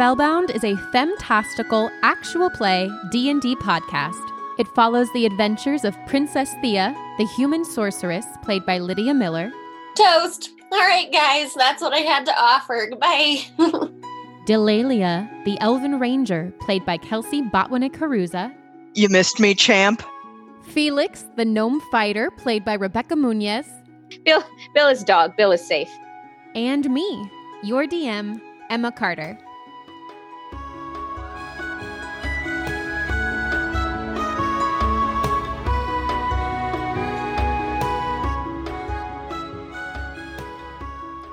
Spellbound is a femtastical actual play D&D podcast. It follows the adventures of Princess Thea, the human sorceress played by Lydia Miller, Toast. All right, guys, that's what I had to offer. Goodbye. Delalia, the elven ranger played by Kelsey Botwinick Caruza, You missed me, champ. Felix, the gnome fighter played by Rebecca Munez, Bill, Bill is dog. Bill is safe. and me, your DM, Emma Carter.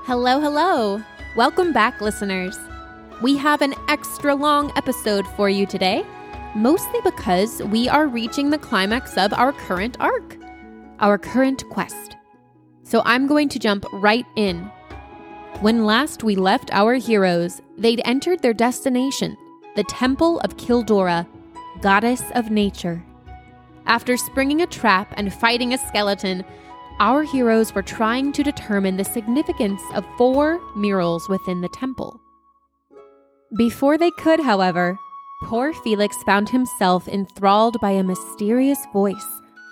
Hello, hello. Welcome back, listeners. We have an extra long episode for you today, mostly because we are reaching the climax of our current arc, our current quest. So I'm going to jump right in. When last we left our heroes, they'd entered their destination, the Temple of Kildora, goddess of nature. After springing a trap and fighting a skeleton, our heroes were trying to determine the significance of four murals within the temple. Before they could, however, poor Felix found himself enthralled by a mysterious voice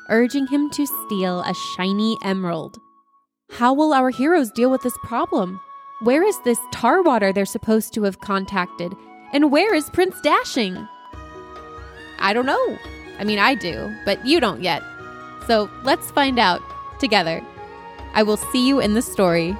urging him to steal a shiny emerald. How will our heroes deal with this problem? Where is this tar water they're supposed to have contacted? And where is Prince Dashing? I don't know. I mean, I do, but you don't yet. So let's find out together. I will see you in the story.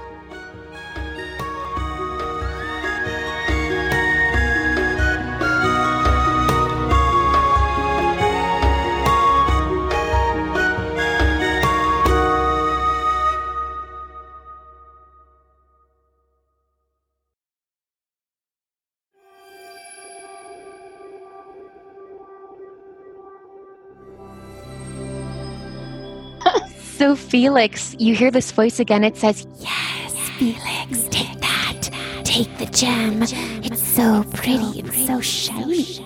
Felix, you hear this voice again. It says, Yes, Felix, take that. Take the gem. It's so pretty and so shiny.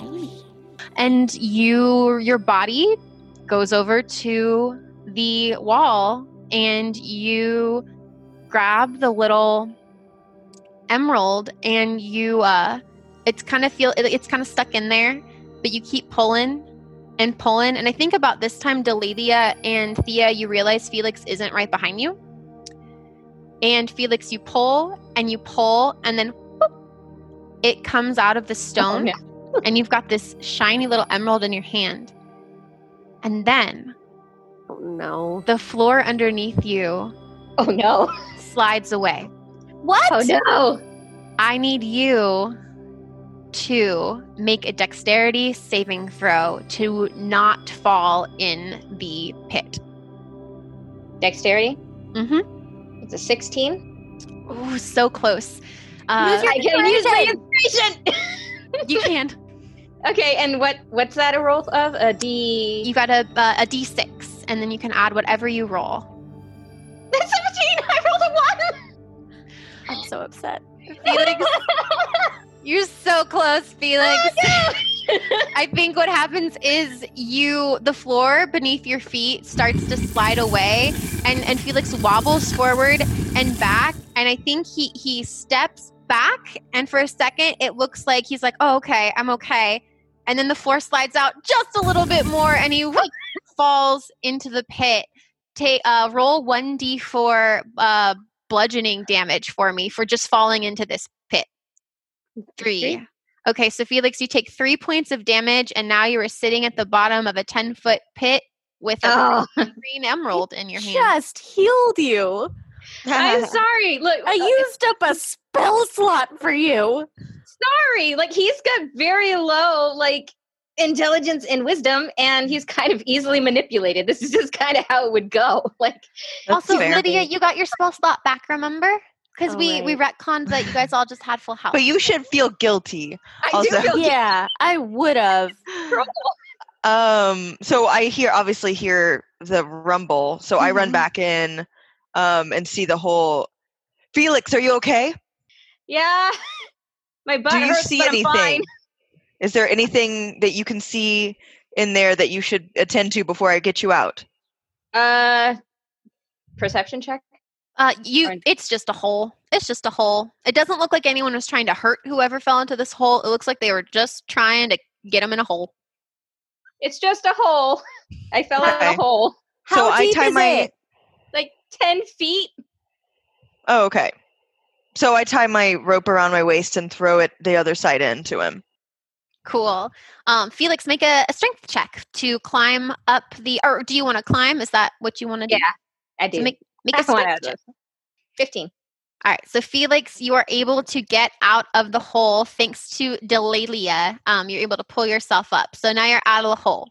And you, your body goes over to the wall and you grab the little emerald and you, uh, it's kind of feel, it, it's kind of stuck in there, but you keep pulling and pulling. And I think about this time, Delalia and Thea, you realize Felix isn't right behind you. And Felix, you pull and you pull, and then whoop, it comes out of the stone, and you've got this shiny little emerald in your hand. And then oh, no. the floor underneath you Oh no. slides away. What? Oh no. I need you to make a dexterity saving throw to not fall in the pit. Dexterity. Mm-hmm. It's a 16. Oh, so close. Uh, I can use my inspiration. you can. okay, and what what's that a roll of? A D. You got a uh, a d6, and then you can add whatever you roll. That's 17. I rolled a one. I'm so upset. Felix, you're so close, Felix. I think what happens is you the floor beneath your feet starts to slide away and and Felix wobbles forward and back and I think he he steps back and for a second it looks like he's like, "Oh, okay, I'm okay." And then the floor slides out just a little bit more and he whoop, falls into the pit. Take uh roll 1d4 uh bludgeoning damage for me for just falling into this 3. Three? Okay, so Felix, you take three points of damage, and now you are sitting at the bottom of a 10 foot pit with a Oh. green emerald in your hand. just healed you. I'm sorry. Look, I uh, used up a spell slot for you. sorry. Like he's got very low like intelligence and wisdom, and he's kind of easily manipulated. This is just kind of how it would go. Like also. Lydia, you got your spell slot back, remember? Because Oh, we, we retconned that you guys all just had full house. But you should feel guilty. I Also- do feel Yeah, I would have. Um, so I hear obviously hear the rumble. So I run Mhm. back in um and see the whole Felix, are you okay? Yeah. My butt Do you hurts, see but I'm anything? fine. Is there anything that you can see in there that you should attend to before I get you out? Uh perception check. Uh, you, it's just a hole. It's just a hole. It doesn't look like anyone was trying to hurt whoever fell into this hole. It looks like they were just trying to get them in a hole. It's just a hole. I fell in Okay. a hole. so How I tie is my. it? Like 10 feet. Oh, okay. So I tie my rope around my waist and throw it the other side into him. Cool. Um, Felix, make a, a strength check to climb up the. Or do you want to climb? Is that what you want to do? Yeah, I do. So make make a I wanna strength do 15. All right, so Felix, you are able to get out of the hole thanks to Delalia. Um, you're able to pull yourself up. So now you're out of the hole.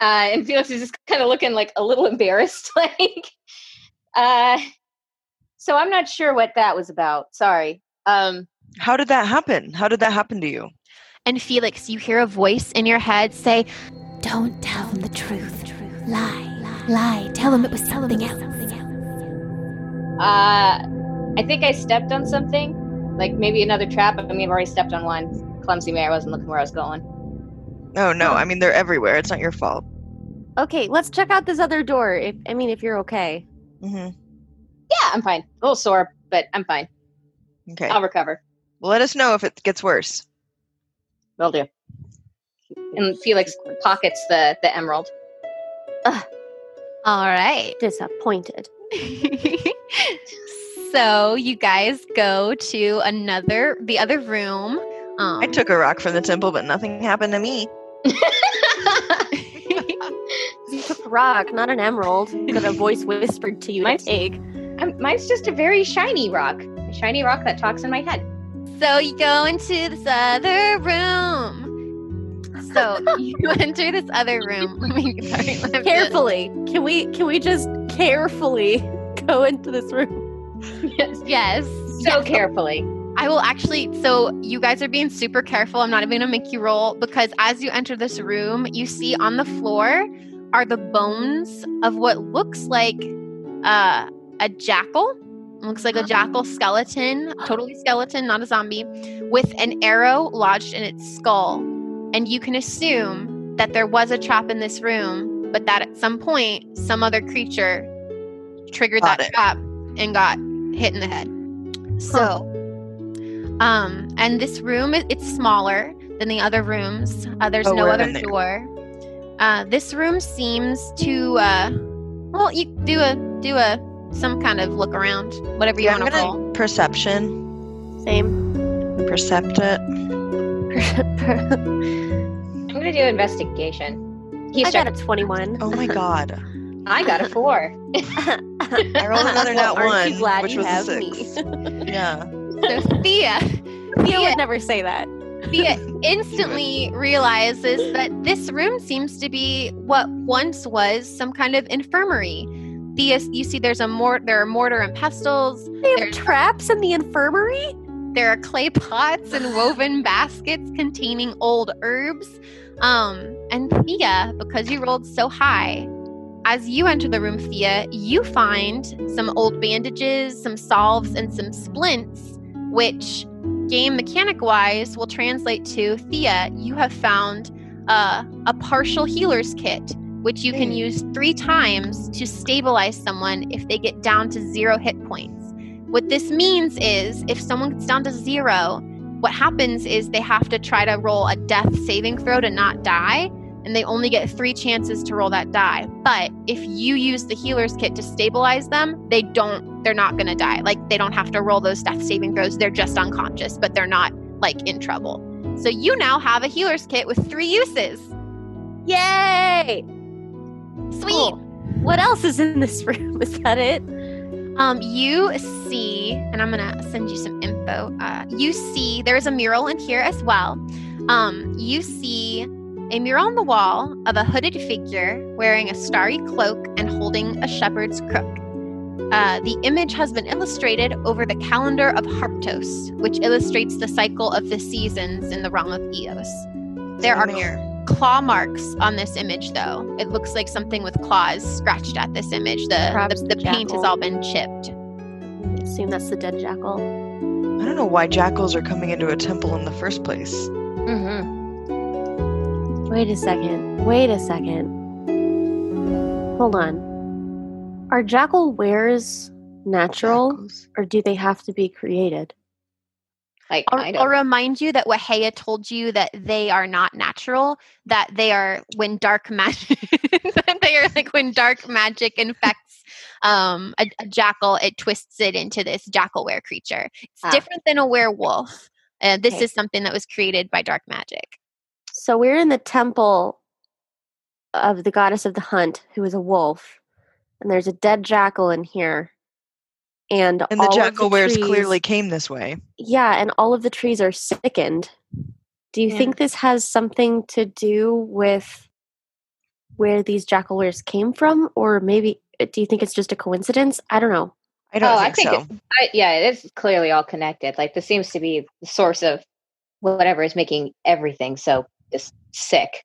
Uh, and Felix is just kind of looking like a little embarrassed. like, uh, so I'm not sure what that was about. Sorry. Um, How did that happen? How did that happen to you? And Felix, you hear a voice in your head say, Don't tell them the truth. Lie, lie. Tell them it was something else. Uh, I think I stepped on something, like maybe another trap. I mean, I've already stepped on one. Clumsy me. I wasn't looking where I was going. Oh no, I mean they're everywhere. It's not your fault. Okay, let's check out this other door. If I mean, if you're okay. hmm Yeah, I'm fine. A little sore, but I'm fine. Okay. I'll recover. Well, let us know if it gets worse. Will do. And Felix pockets the the emerald. All right. Disappointed. so you guys go to another, the other room. Um, I took a rock from the temple, but nothing happened to me. You took a rock, not an emerald that a voice whispered to you Mine's- to take. I'm, mine's just a very shiny rock. A shiny rock that talks in my head. So you go into this other room. So you enter this other room. Let me- sorry, let me- Carefully. Can we can we just carefully go into this room? yes. Yes. So yes. carefully. I will actually. So you guys are being super careful. I'm not even gonna make you roll because as you enter this room, you see on the floor are the bones of what looks like uh, a jackal. It looks like a jackal skeleton, totally skeleton, not a zombie, with an arrow lodged in its skull. And you can assume that there was a trap in this room, but that at some point some other creature triggered Got that it. trap and got hit in the head. So, um, and this room it's smaller than the other rooms. Uh, there's Oh, no other door. Uh, this room seems to uh, well, you do a do a some kind of look around, whatever you Yeah, I'm want to gonna roll. perception, Same. percept it. I'm gonna do investigation. He's I got a 21. Oh my god! I got a four. I rolled another nat Well, aren't you one, glad which you was a have six. me? Yeah. So Thea, Thea Thea, would never say that. Thea instantly realizes that this room seems to be what once was some kind of infirmary. Thea, you see, there's a mort. There are mortar and pestles. They have There's- traps in the infirmary? There are clay pots and woven baskets containing old herbs. Um, and Thea, because you rolled so high, as you enter the room, Thea, you find some old bandages, some salves, and some splints, which game mechanic wise will translate to Thea, you have found uh, a partial healer's kit, which you can use three times to stabilize someone if they get down to zero hit points. What this means is if someone gets down to zero, what happens is they have to try to roll a death saving throw to not die, and they only get three chances to roll that die. But if you use the healer's kit to stabilize them, they don't, they're not gonna die. Like they don't have to roll those death saving throws, they're just unconscious, but they're not like in trouble. So you now have a healer's kit with three uses. Yay! Sweet. Cool. What else is in this room? Is that it? Um, you see, and I'm gonna send you some info. Uh, you see, there's a mural in here as well. Um, you see a mural on the wall of a hooded figure wearing a starry cloak and holding a shepherd's crook. Uh, the image has been illustrated over the calendar of Harptos, which illustrates the cycle of the seasons in the realm of Eos. There are here. claw marks on this image, though. It looks like something with claws scratched at this image. The the, the the paint has all been chipped. assume that's the dead jackal. I don't know why jackals are coming into a temple in the first place. Mm-hmm. Wait a second. Wait a second. Hold on. Are jackalweres natural Jackals. or do they have to be created? Like I'll, I'll remind you that Wahea told you that they are not natural, that they are when dark magic, they are like when dark magic infects um, a, a jackal, it twists it into this jackal jackalwere creature. It's Ah. different than a werewolf. Uh, this Okay. is something that was created by dark magic. So we're in the temple of the goddess of the hunt, who is a wolf, and there's a dead jackal in here. And, And the all of jackalweres trees- clearly came this way. Yeah, and all of the trees are sickened. Do you Yeah. think this has something to do with where these jackalweres came from, or maybe uh, do you think it's just a coincidence? I don't know. I don't Oh, I think, think so. I, yeah, it is clearly all connected. Like this seems to be the source of whatever is making everything so just sick.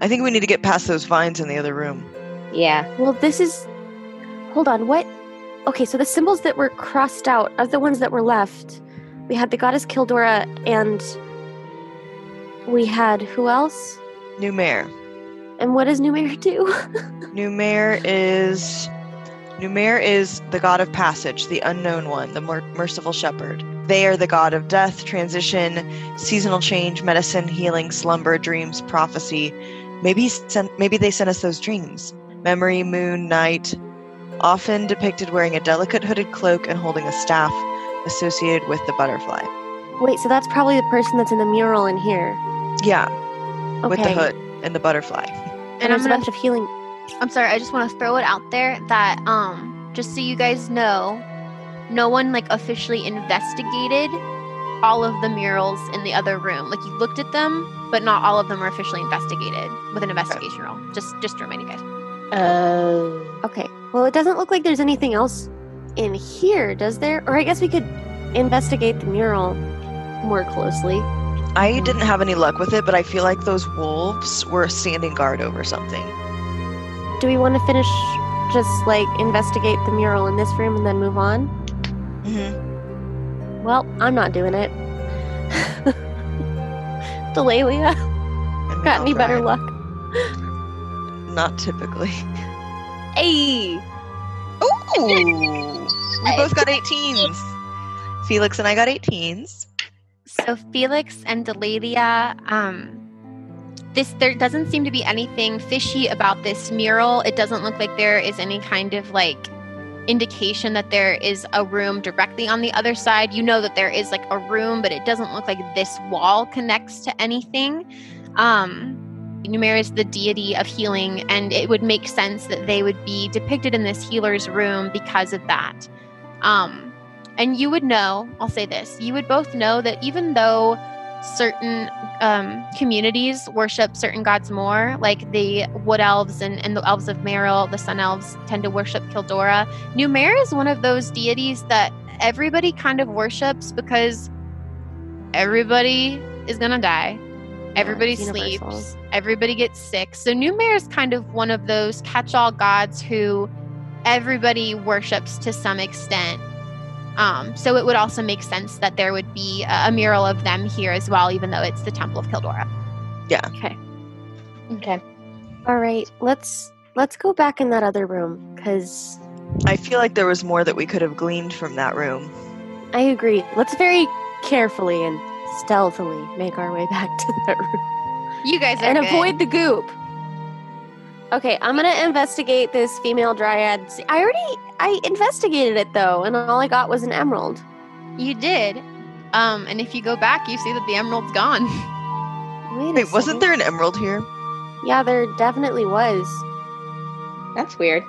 I think we need to get past those vines in the other room. Yeah. Well, this is. Hold on. What? Okay, so the symbols that were crossed out are the ones that were left. We had the goddess Kildora, and we had who else? Numer. And what does Numair do? New mare is Numer is the god of passage, the unknown one, the mer- merciful shepherd. They are the god of death, transition, seasonal change, medicine, healing, slumber, dreams, prophecy. Maybe he sent, maybe they sent us those dreams. Memory, moon, night, often depicted wearing a delicate hooded cloak and holding a staff associated with the butterfly. Wait, so that's probably the person that's in the mural in here. Yeah, Okay. with the hood and the butterfly. And, And I'm there's a gonna bunch of healing. I'm sorry, I just want to throw it out there that um just so you guys know, no one like officially investigated all of the murals in the other room. Like you looked at them, but not all of them were officially investigated with an investigation roll. Just just to remind you guys. Oh. Okay. Well, it doesn't look like there's anything else in here, does there? Or I guess we could investigate the mural more closely. I didn't have any luck with it, but I feel like those wolves were standing guard over something. Do we want to finish just like investigate the mural in this room and then move on? hmm Well, I'm not doing it. Delalia, got any better luck? luck? Not typically. Hey, Ooh, we both got 18s. Felix and I got 18s. so Felix and Delalia, um, this there doesn't seem to be anything fishy about this mural. It doesn't look like there is any kind of like indication that there is a room directly on the other side. You know that there is like a room, but it doesn't look like this wall connects to anything. Um, Numer is the deity of healing, and it would make sense that they would be depicted in this healer's room because of that. Um, and you would know, I'll say this, you would both know that even though certain um, communities worship certain gods more, like the wood elves and, and the elves of Merrill, the sun elves tend to worship Kildora. Numer is one of those deities that everybody kind of worships because everybody is going to die. Everybody universal. sleeps. Everybody gets sick. So Numer is kind of one of those catch-all gods who everybody worships to some extent. Um, so it would also make sense that there would be a, a mural of them here as well, even though it's the Temple of Kildora. Yeah. Okay. Okay. All right, let's let's go back in that other room because I feel like there was more that we could have gleaned from that room. I agree. Let's very carefully and stealthily make our way back to that room You guys are and good. avoid the goop. Okay, I'm gonna investigate this female dryad. I already I investigated it though, and all I got was an emerald. You did. Um, and if you go back, you see that the emerald's gone. Wait, Wait, wasn't second. there an emerald here? Yeah, there definitely was. That's weird.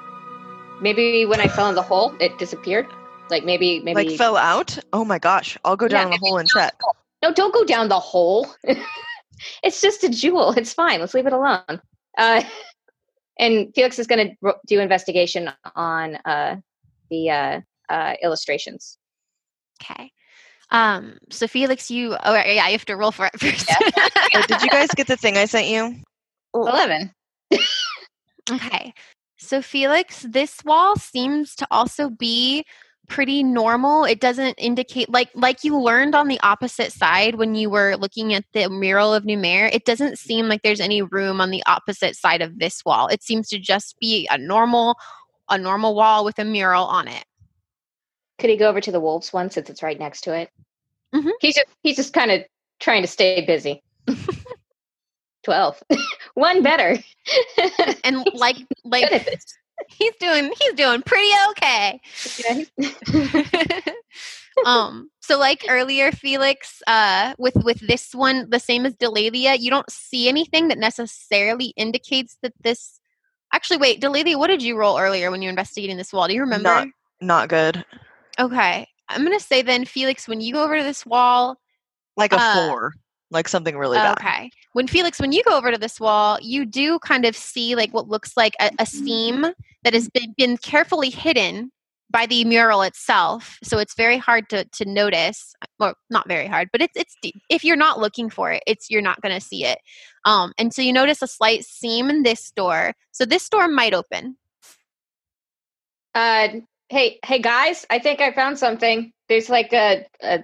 Maybe when I fell in the hole, it disappeared. Like maybe maybe Like fell out? Oh my gosh. I'll go Yeah, down the hole and check. No, don't go down the hole. it's just a jewel. It's fine. Let's leave it alone. Uh, and Felix is going to do investigation on uh, the uh, uh, illustrations. Okay. Um, so Felix, you oh yeah, you have to roll for it first. Oh, did you guys get the thing I sent you? Eleven. Okay. So, Felix, this wall seems to also be pretty normal. It doesn't indicate like like you learned on the opposite side when you were looking at the mural of Numer, it doesn't seem like there's any room on the opposite side of this wall. It seems to just be a normal a normal wall with a mural on it. Could he go over to the wolves one since it's right next to it? Mhm. He's just he's just kind of trying to stay busy. Twelve. one better. And like like. He's doing he's doing pretty okay. Yeah, um so like earlier felix uh with with this one the same as delalia you don't see anything that necessarily indicates that this actually wait delalia what did you roll earlier when you were investigating this wall do you remember Not- Not good. okay i'm gonna say then felix when you go over to this wall Like a Uh, four. Like something really bad. okay when felix when you go over to this wall you do kind of see like what looks like a, a seam that has been, been carefully hidden by the mural itself so it's very hard to, to notice well not very hard but it's it's deep. if you're not looking for it it's you're not going to see it um and so you notice a slight seam in this door so this door might open uh, hey, hey guys! I think I found something. There's like a, a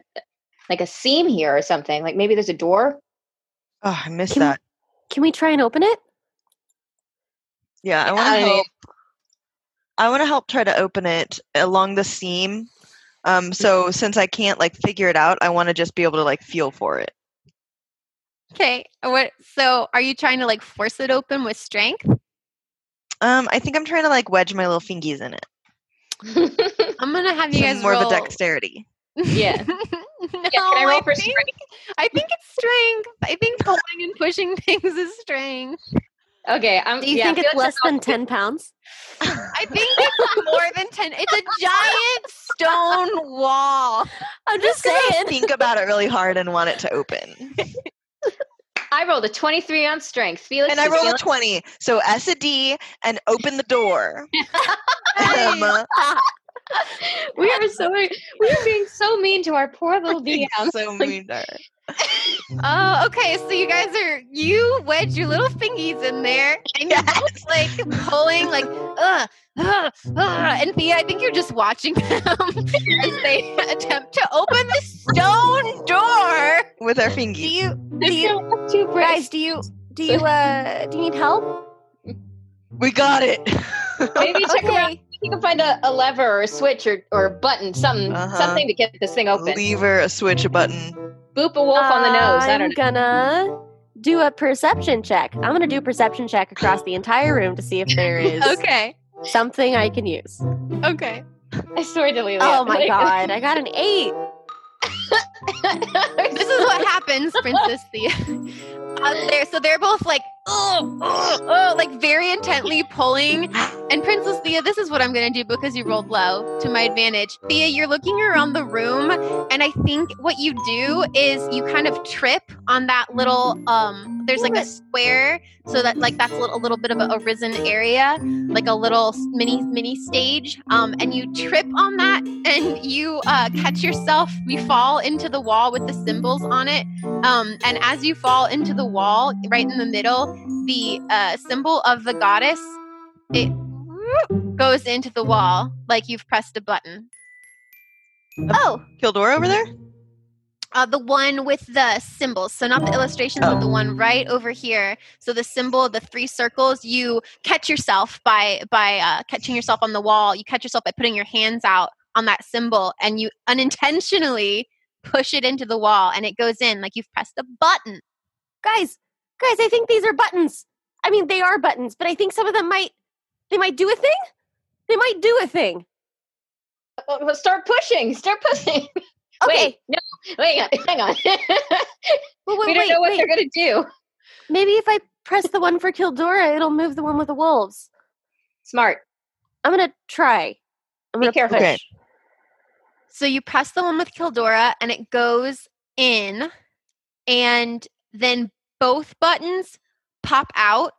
like a seam here or something. Like maybe there's a door. Oh, I missed Can- that. Can we try and open it? Yeah, I want I to mean- help. I want to help try to open it along the seam. Um, so since I can't like figure it out, I want to just be able to like feel for it. okay what so are you trying to like force it open with strength Um, I think I'm trying to like wedge my little fingies in it. i'm gonna have you Some guys more roll of a dexterity. Yeah. no, can I roll for think, I think it's strength. I think pulling and pushing things is strength. okay, I'm. Do you yeah, think it's less than 10 pounds? I think it's more than ten. It's a giant stone wall. I'm just Gonna saying. think about it really hard and want it to open. I rolled a 23 on strength. Felix and I is rolled a 20. So S a D and open the door. Um, we are so we are being so mean to our poor little DM. so mean to her. Oh, okay. So you guys are you wedge your little fingies in there, and you're both like pulling, like uh, uh, uh, and Thea, I think you're just watching them as they attempt to open the stone door. With our Do you, do you, Two guys, do you, do you, uh, do you need help? We got it. Maybe check around. Okay. You can find a, a lever or a switch or, or a button, something Uh-huh. something to get this thing open. A lever, a switch, a button. Boop a wolf on the nose. I I'm don't know. gonna do a perception check. I'm gonna do a perception check across the entire room to see if there is Okay. something I can use. Okay. I swear to Lelia. Oh my god, I got an eight. This is what happens, Princess Thea. Uh, there, so they're both like, oh, oh, oh, like very intently pulling. And Princess Thea, this is what I'm going to do because you rolled low to my advantage. Thea, you're looking around the room, and I think what you do is you kind of trip on that little. Um, there's like a square, so that like that's a little, a little bit of a, a risen area, like a little mini mini stage. Um, and you trip on that, and you uh, catch yourself. You fall into the wall with the symbols on it. Um, and as you fall into the wall, right in the middle, the uh, symbol of the goddess it goes into the wall like you've pressed a button. Oh, Kildora over there? uh, the one with the symbols. So not the illustrations, but the one right over here. So the symbol, the three circles. You catch yourself by by uh, catching yourself on the wall. You catch yourself by putting your hands out on that symbol, and you unintentionally push it into the wall, and it goes in like you've pressed a button. Guys, guys, I think these are buttons. I mean, they are buttons, but I think some of them might, they might do a thing. They might do a thing. Well, start pushing. Start pushing. Okay. Wait, no, wait, hang on. hang on. Well, we don't wait, know what wait. they're gonna do. Maybe if I press the one for Kildora, it'll move the one with the wolves. Smart. I'm gonna try. I'm Be gonna careful. Okay. So you press the one with Kildora and it goes in, and then both buttons pop out.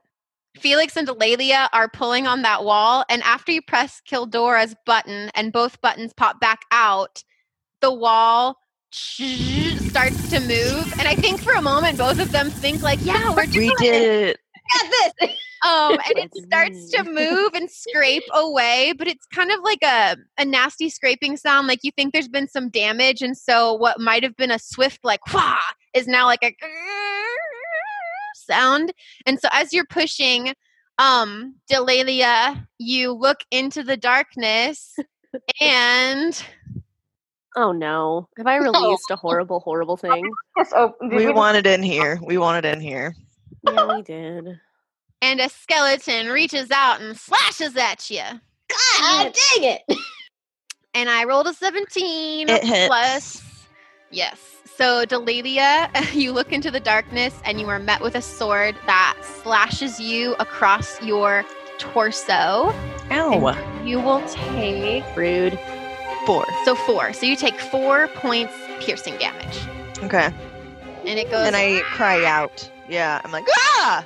Felix and Delalia are pulling on that wall, and after you press Kildora's button and both buttons pop back out, the wall starts to move. And I think for a moment, both of them think like, "Yeah, we're We doing it." did it. Got this. um and it starts to move and scrape away but it's kind of like a, a nasty scraping sound like you think there's been some damage and so what might have been a swift like wah is now like a sound and so as you're pushing um delalia you look into the darkness and Oh no. Have I released a horrible, horrible thing? Oh, We want it in here. We want it in here. Yeah, we did. And a skeleton reaches out and slashes at you. God dang it! And I rolled a 17 It hits. plus. Yes. So, Delalia, you look into the darkness and you are met with a sword that slashes you across your torso. Ow. You will take Rude. Four. so four. So you take four points piercing damage, Okay. and it goes. And I cry out. Yeah. I'm like, ah!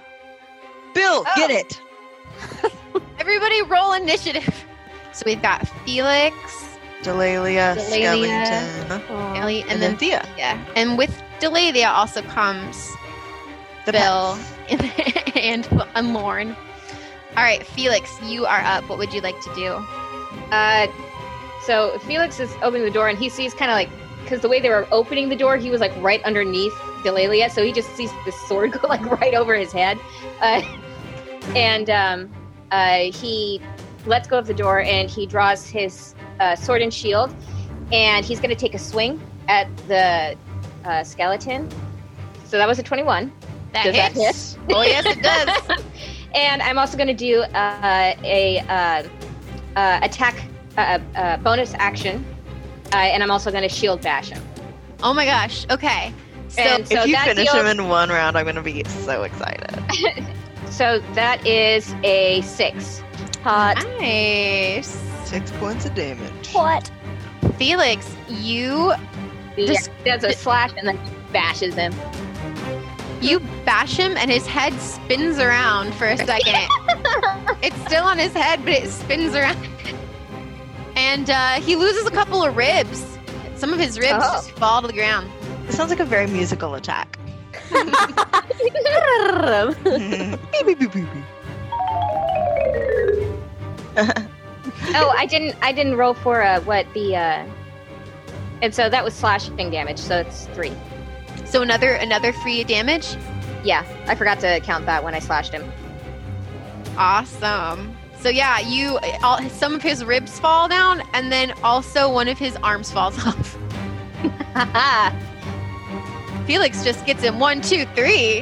Bill, get Oh. it. Everybody, roll initiative. So we've got Felix, Delalia, Delalia. Skellington, Ellie, and, and then then Thea. yeah, and with Delalia also comes The Bill pets. and and Lorne. All right, Felix, you are up. What would you like to do? Uh, so Felix is opening the door, and he sees kind of like because the way they were opening the door, he was like right underneath Delalia, so he just sees the sword go like right over his head, uh, and um, uh, he lets go of the door, and he draws his uh, sword and shield, and he's going to take a swing at the uh, skeleton. So that was a twenty-one. That Does that hits. Oh yes, it does. and I'm also going to do uh, a uh, uh, attack uh, uh, bonus action, uh, and I'm also going to shield bash him. oh my gosh. Okay. So And so if you finish deals- him in one round, I'm gonna be so excited. So that is a six. Hot. nice. Six points of damage. What? Felix, you Yeah, Just- does a slash and then bashes him. you bash him and his head spins around for a second. it's still on his head, but it spins around. And uh, he loses a couple of ribs. Some of his ribs Oh. just fall to the ground. It sounds like a very musical attack. oh, I didn't. I didn't roll for uh, what the. Uh, and so that was slashing damage. So it's three. So another another free damage. Yeah, I forgot to count that when I slashed him. Awesome. So yeah, you all, some of his ribs fall down, and then also one of his arms falls off. Haha. Felix just gets him one, two, three.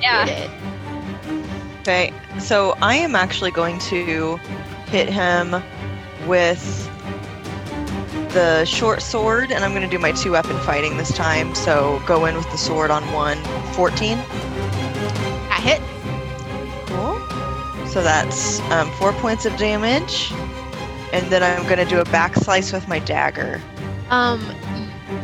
yeah. Okay, so I am actually going to hit him with the short sword, and I'm going to do my two weapon fighting this time. So go in with the sword on one, 14. That hit. Cool. So that's um, four points of damage. And then I'm going to do a back slice with my dagger. Um,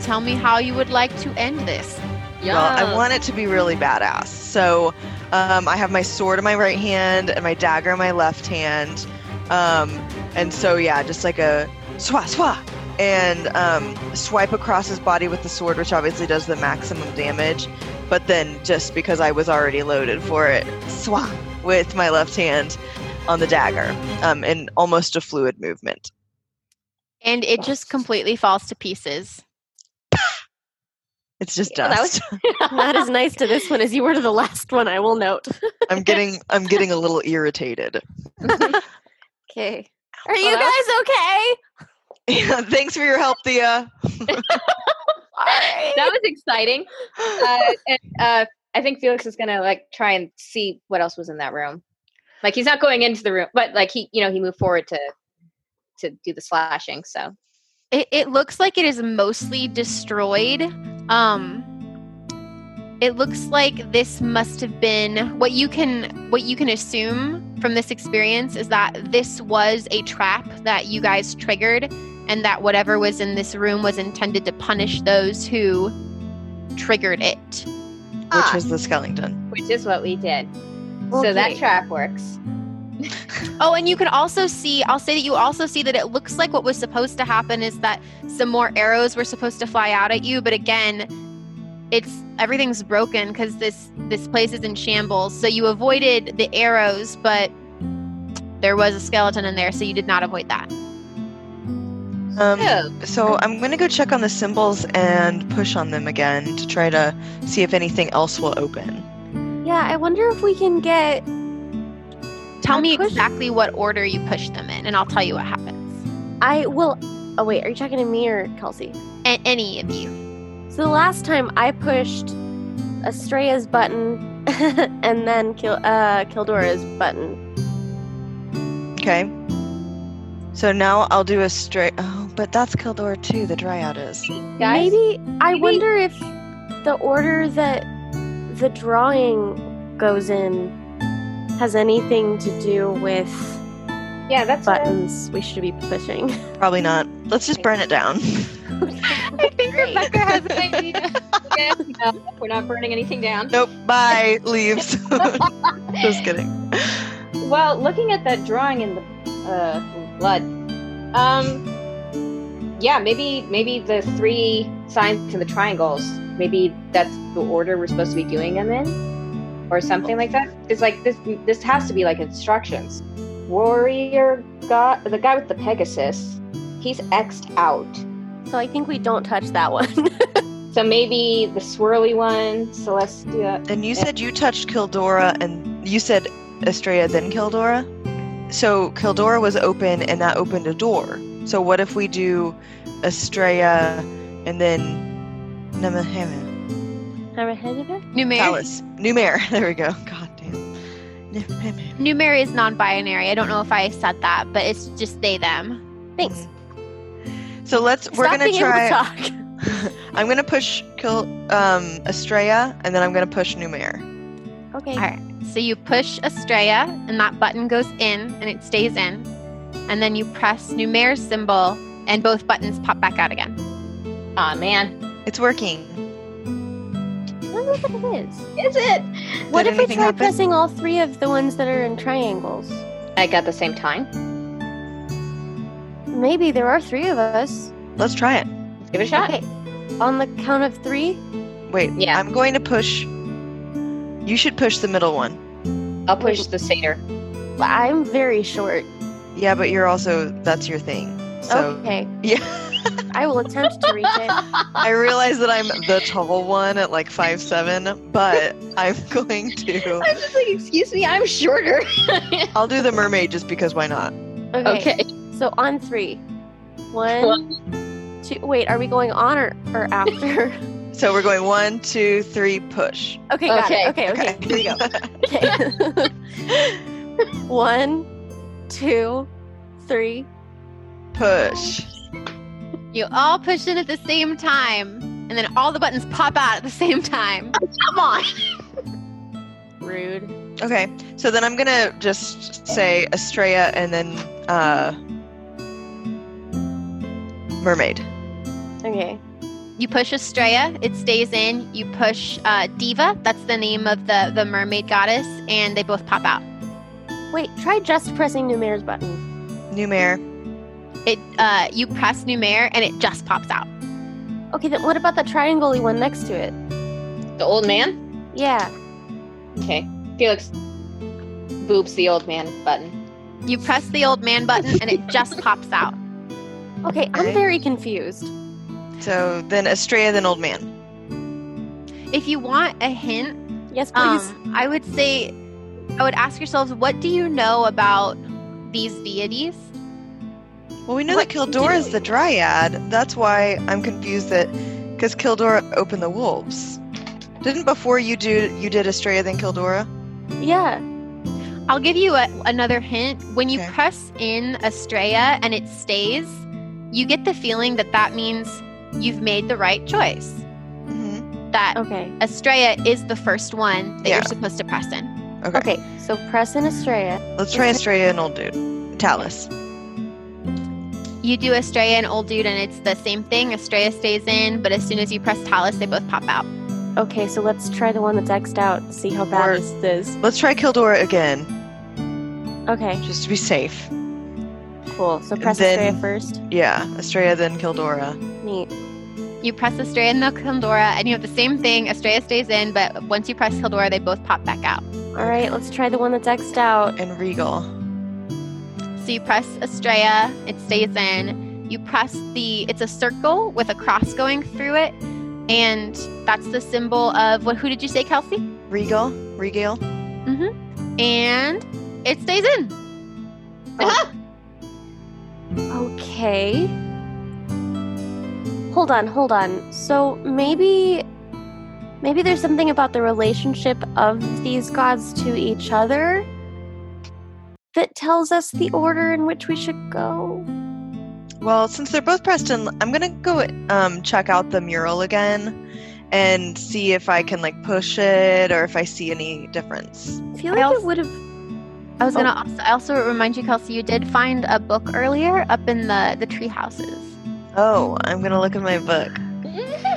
tell me how you would like to end this. Yeah. Well, I want it to be really badass. So um, I have my sword in my right hand and my dagger in my left hand. Um, and so, yeah, just like a swa swa. And um, swipe across his body with the sword, which obviously does the maximum damage. But then, just because I was already loaded for it, swa with my left hand on the dagger um, in almost a fluid movement. And it just completely falls to pieces. It's just Yeah, that was- Not as nice to this one as you were to the last one, I will note. I'm getting I'm getting a little irritated. Okay. Are you that guys okay? Yeah, thanks for your help, Thea. that was exciting. Uh, and, uh, I think Felix is gonna like try and see what else was in that room. Like he's not going into the room, but like he, you know, he moved forward to to do the slashing. So It, it looks like it is mostly destroyed. Um, it looks like this must have been what you can what you can assume from this experience is that this was a trap that you guys triggered, and that whatever was in this room was intended to punish those who triggered it. which Ah. was the skeleton. which is what we did. So that trap works. Oh, and you can also see, I'll say that you also see that it looks like what was supposed to happen is that some more arrows were supposed to fly out at you, but again, it's everything's broken because this this place is in shambles. So you avoided the arrows, but there was a skeleton in there, so you did not avoid that. Um, so I'm gonna go check on the symbols and push on them again to try to see if anything else will open. Yeah, I wonder if we can get. Tell me push- exactly what order you push them in, and I'll tell you what happens. I will. Oh wait, are you talking to me or Kelsey? A- any of you. So the last time I pushed Estrella's button and then Kil- uh, Kildora's button. Okay. So now I'll do a straight. Oh, but that's Kildora too. The Dryad is. Guys, Maybe I wonder if the order that the drawing goes in has anything to do with yeah, that's buttons we should be pushing. Probably not. Let's just burn it down. I think Rebecca has an idea. Yeah, no, we're not burning anything down. nope. Bye. Leaves. just kidding. Well, looking at that drawing in the uh, blood, um, yeah, maybe maybe the three signs and the triangles. Maybe that's the order we're supposed to be doing them in, or something like that. It's like this. This has to be like instructions. Warrior got the guy with the Pegasus. He's xed out. so I think we don't touch that one. So maybe the swirly one, Celestia. And you eh. said you touched Kildora, and you said Estrella, then Kildora. So Kildora was open, and that opened a door. So what if we do Estrella, and then Nemahema? Numer. Talus. Numer. There we go. God damn. Nemahema. Numer is non-binary. I don't know if I said that, but it's just they them. Thanks. So let's. we're gonna being try. able to talk. I'm gonna push Kil um Estrella, and then I'm gonna push Numer. Okay. All right. So you push Estrella, and that button goes in, and it stays in. And then you press Numer's symbol, and both buttons pop back out again. Aw man, It's working. I don't know what it is. is it? What Did if we try happen? pressing all three of the ones that are in triangles? Like at the same time. Maybe there are three of us. Let's try it. Give it a shot. Okay. On the count of three? Wait. Yeah. I'm going to push. You should push the middle one. I'll push the satyr. I'm very short. Yeah, but you're also that's your thing. So okay. yeah. I will attempt to reach it. I realize that I'm the tall one at like five seven, but I'm going to. I'm just like, excuse me, I'm shorter. I'll do the mermaid just because why not? Okay. okay. So on three. One, two. Wait, are we going on or, or after? So we're going one, two, three, push. okay, got Okay. it. Okay, okay. Here we go. Okay. One, two, three. push. You all push in at the same time, and then all the buttons pop out at the same time. Come on. Rude. Okay, so then I'm gonna just say Estrella and then uh, mermaid. Okay. You push Estrella, it stays in. You push uh, Diva, that's the name of the, the mermaid goddess, and they both pop out. Wait, try just pressing Numer's button. Numer. It uh, you press Numer and it just pops out. Okay, then what about the triangle one next to it? The old man? Yeah. Okay. Felix boops the old man button. You press the old man button and it just pops out. Okay, I'm very confused. So then Estrella, then old man. If you want a hint, Yes, please. um, I would say, I would ask yourselves, what do you know about these deities? Well, we know What that Kildora is the dryad. That's why I'm confused that because Kildora opened the wolves. Didn't before you do you did Estrella then Kildora? yeah. I'll give you a, another hint. When you Okay. press in Estrella and it stays, you get the feeling that that means you've made the right choice. hmm That Okay. Estrella is the first one that Yeah. you're supposed to press in. Okay. Okay, so press in Estrella. Let's try Estrella and old dude. Talus. You do Estrella and Old Dude, and it's the same thing. Estrella stays in, but as soon as you press Talus, they both pop out. Okay, so let's try the one that's X'd out. See how bad Or- this is. Let's try Kildora again, Okay, just to be safe. cool. So press Then- Estrella first. Yeah, Estrella then Kildora. Neat. You press Estrella and the Kildora, and you have the same thing. Estrella stays in, but once you press Kildora, they both pop back out. All right, let's try the one that's X'd out. and Regal. So you press Estrella, it stays in. You press the, it's a circle with a cross going through it, and that's the symbol of what? Who did you say, Kelsey? Regal? Regal? Mhm. And it stays in. Okay. hold on, hold on. So maybe maybe there's something about the relationship of these gods to each other that tells us the order in which we should go. Well, since they're both Preston, I'm gonna go um, check out the mural again and see if I can like push it or if I see any difference. I feel I like also- it would have I was Oh. gonna also, I also remind you, Kelsey, you did find a book earlier up in the the tree houses. Oh, I'm gonna look in my book.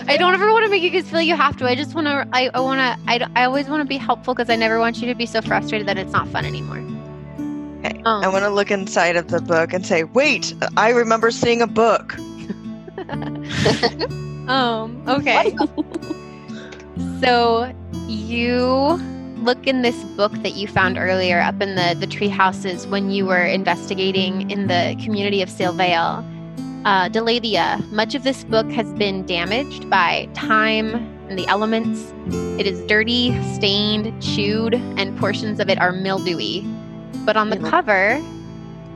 I don't ever want to make you guys feel you have to. I just want to. I, I want to. I, I always want to be helpful because I never want you to be so frustrated that it's not fun anymore. Okay, Um, I want to look inside of the book and say, "Wait, I remember seeing a book." Um. Okay. so you look in this book that you found earlier up in the the tree houses when you were investigating in the community of Silvale. Uh, Delalia, much of this book has been damaged by time and the elements. It is dirty, stained, chewed, and portions of it are mildewy. But on the Mhm. cover,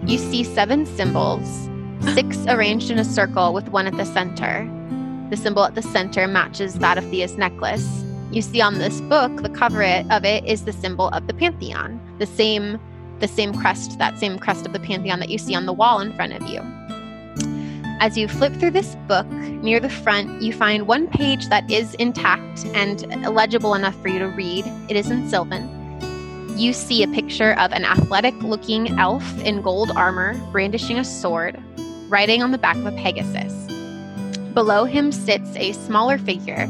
you see seven symbols, six arranged in a circle with one at the center. The symbol at the center matches that of Thea's necklace. You see on this book, the cover of it is the symbol of the Pantheon, the same, the same crest, that same crest of the Pantheon that you see on the wall in front of you. As you flip through this book, near the front, you find one page that is intact and legible enough for you to read. It is in Sylvan. You see a picture of an athletic looking elf in gold armor brandishing a sword, riding on the back of a Pegasus. Below him sits a smaller figure,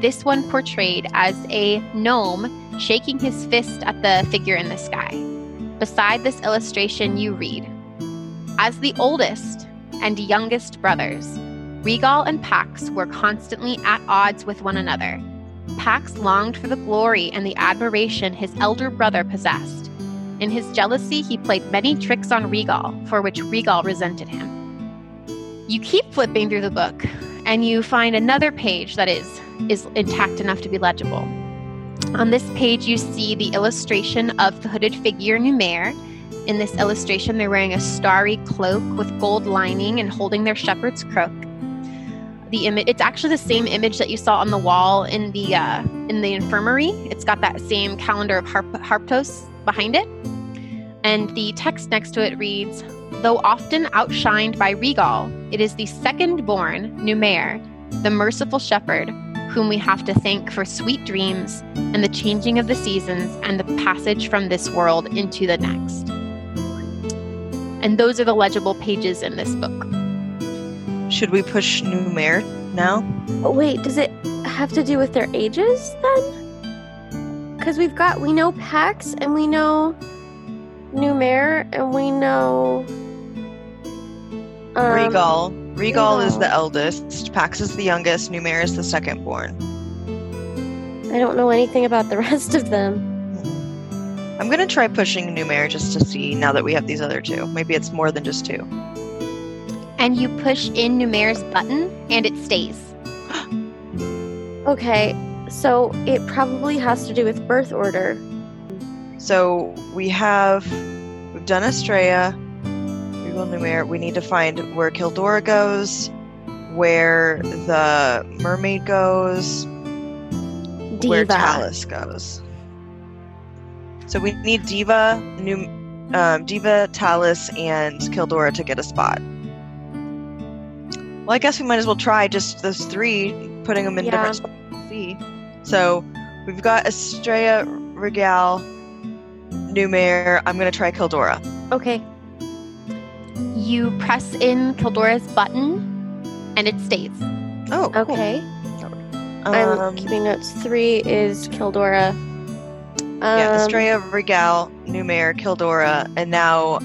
this one portrayed as a gnome shaking his fist at the figure in the sky. Beside this illustration, you read As the oldest and youngest brothers, Regal and Pax were constantly at odds with one another. Pax longed for the glory and the admiration his elder brother possessed. In his jealousy, he played many tricks on Regal, for which Regal resented him. You keep flipping through the book, and you find another page that is is intact enough to be legible. On this page, you see the illustration of the hooded figure Numer. In this illustration, they're wearing a starry cloak with gold lining and holding their shepherd's crook. The image it's actually the same image that you saw on the wall in the uh, in the infirmary. It's got that same calendar of Harp- Harptos behind it. And the text next to it reads, Though often outshined by Regal, it is the second born, Numer, the merciful shepherd, whom we have to thank for sweet dreams and the changing of the seasons and the passage from this world into the next. And those are the legible pages in this book. Should we push Numer now? Oh, wait, does it have to do with their ages then? Because we've got, we know Pax and we know Numer and we know. um, Regal. Regal is the eldest. Pax is the youngest. Numer is the second born. I don't know anything about the rest of them. I'm gonna try pushing Numer just to see now that we have these other two. Maybe it's more than just two. And you push in Numer's button and it stays. Okay, so it probably has to do with birth order. So we have we've done Estrella, Regal Numer. We need to find where Kildora goes, where the mermaid goes, where Diva. Talus goes. So we need Diva, Num- um, Diva, Talus, and Kildora to get a spot. Well, I guess we might as well try just those three, putting them in Yeah. different spots. See. So we've got Estrella, Regal, Numer. I'm gonna try Kildora. Okay, You press in Kildora's button and it stays. Oh, cool. okay. Um, I'm keeping notes. Three is Kildora. yeah, Um, Estrella, Regal, Numer, Kildora, and now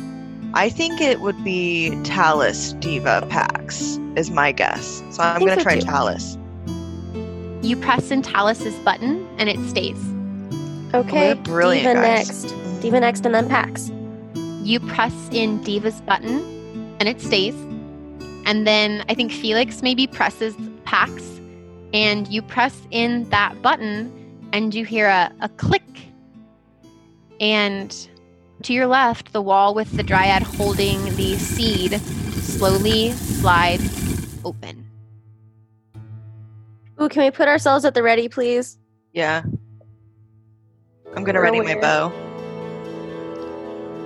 I think it would be Talus, Diva, Pax is my guess. So I'm gonna so try too. Talus. You press in Talus's button and it stays. Okay, we're brilliant, Diva guys. next. Diva next, and then Pax. You press in Diva's button and it stays. And then I think Felix maybe presses Pax and you press in that button and you hear a, a click. And to your left, the wall with the dryad holding the seed slowly slides open. Ooh, can we put ourselves at the ready, please? Yeah. I'm gonna We're ready my bow.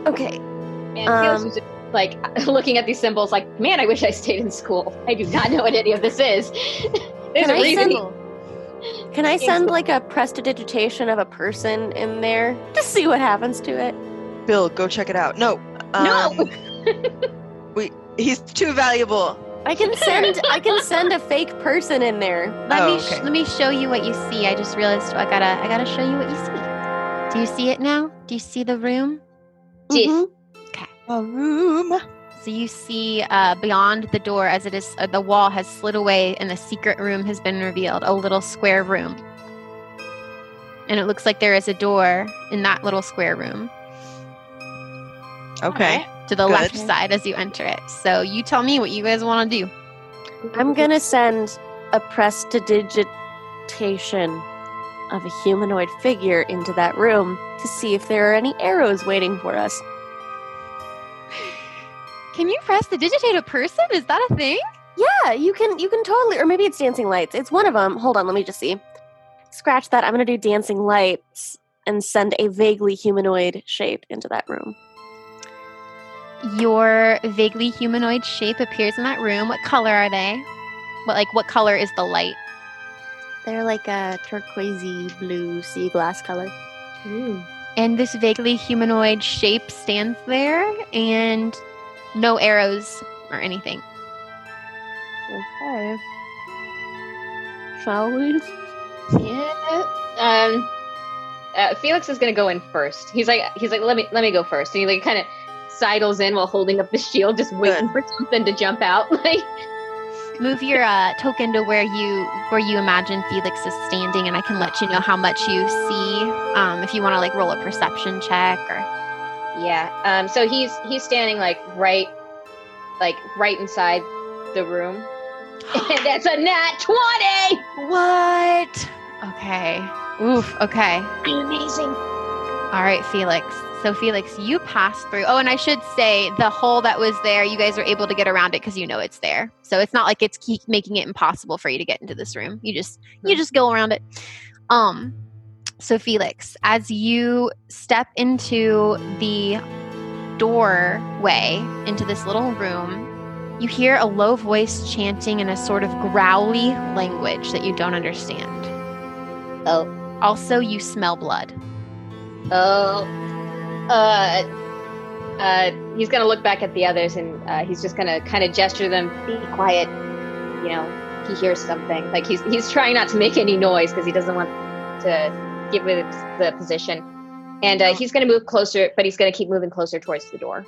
Okay. And Felix Um, just like looking at these symbols, like, man, I wish I stayed in school. I do not know what any of this is. There's Can a I reason. send, can I send like a prestidigitation of a person in there to see what happens to it? Bill, go check it out. No. No! Um, we, he's too valuable. I can send I can send a fake person in there. Let Oh, me sh- okay. let me show you what you see. I just realized I gotta I gotta show you what you see. Do you see it now? Do you see the room? Yes. Mhm. A room. So you see uh, beyond the door, as it is, uh, the wall has slid away, and the secret room has been revealed. A little square room, and it looks like there is a door in that little square room Okay. to the Good. left side as you enter it. So you tell me what you guys want to do. I'm gonna send a prestidigitation of a humanoid figure into that room to see if there are any arrows waiting for us. Can you press the digitate a person? Is that a thing? Yeah, you can you can totally or maybe it's dancing lights. It's one of them. Hold on, let me just see. Scratch that. I'm going to do dancing lights and send a vaguely humanoid shape into that room. Your vaguely humanoid shape appears in that room. What color are they? What like what color is the light? They're like a turquoisey blue sea glass color. And this vaguely humanoid shape stands there, and no arrows or anything. Okay. Shall we? Yeah. Um. Uh, Felix is gonna go in first. He's like, he's like, let me, let me go first. And he like kind of sidles in while holding up the shield, just waiting for something to jump out. Like, Move your uh, token to where you where you imagine Felix is standing, and I can let you know how much you see. Um, if you want to like roll a perception check or yeah. Um. So he's he's standing like right, like right inside the room, and that's a nat twenty. what? Okay. Oof. Okay. Amazing. All right, Felix. So Felix, you pass through. Oh, and I should say the hole that was there, you guys are able to get around it because you know it's there. So it's not like it's keep making it impossible for you to get into this room. You just you just go around it. Um so Felix, as you step into the doorway into this little room, you hear a low voice chanting in a sort of growly language that you don't understand. Oh. Also, you smell blood. Oh. Uh. Uh. He's gonna look back at the others, and uh, he's just gonna kind of gesture them, be quiet. You know, he hears something. Like he's he's trying not to make any noise because he doesn't want to give it the position. And uh, he's gonna move closer, but he's gonna keep moving closer towards the door.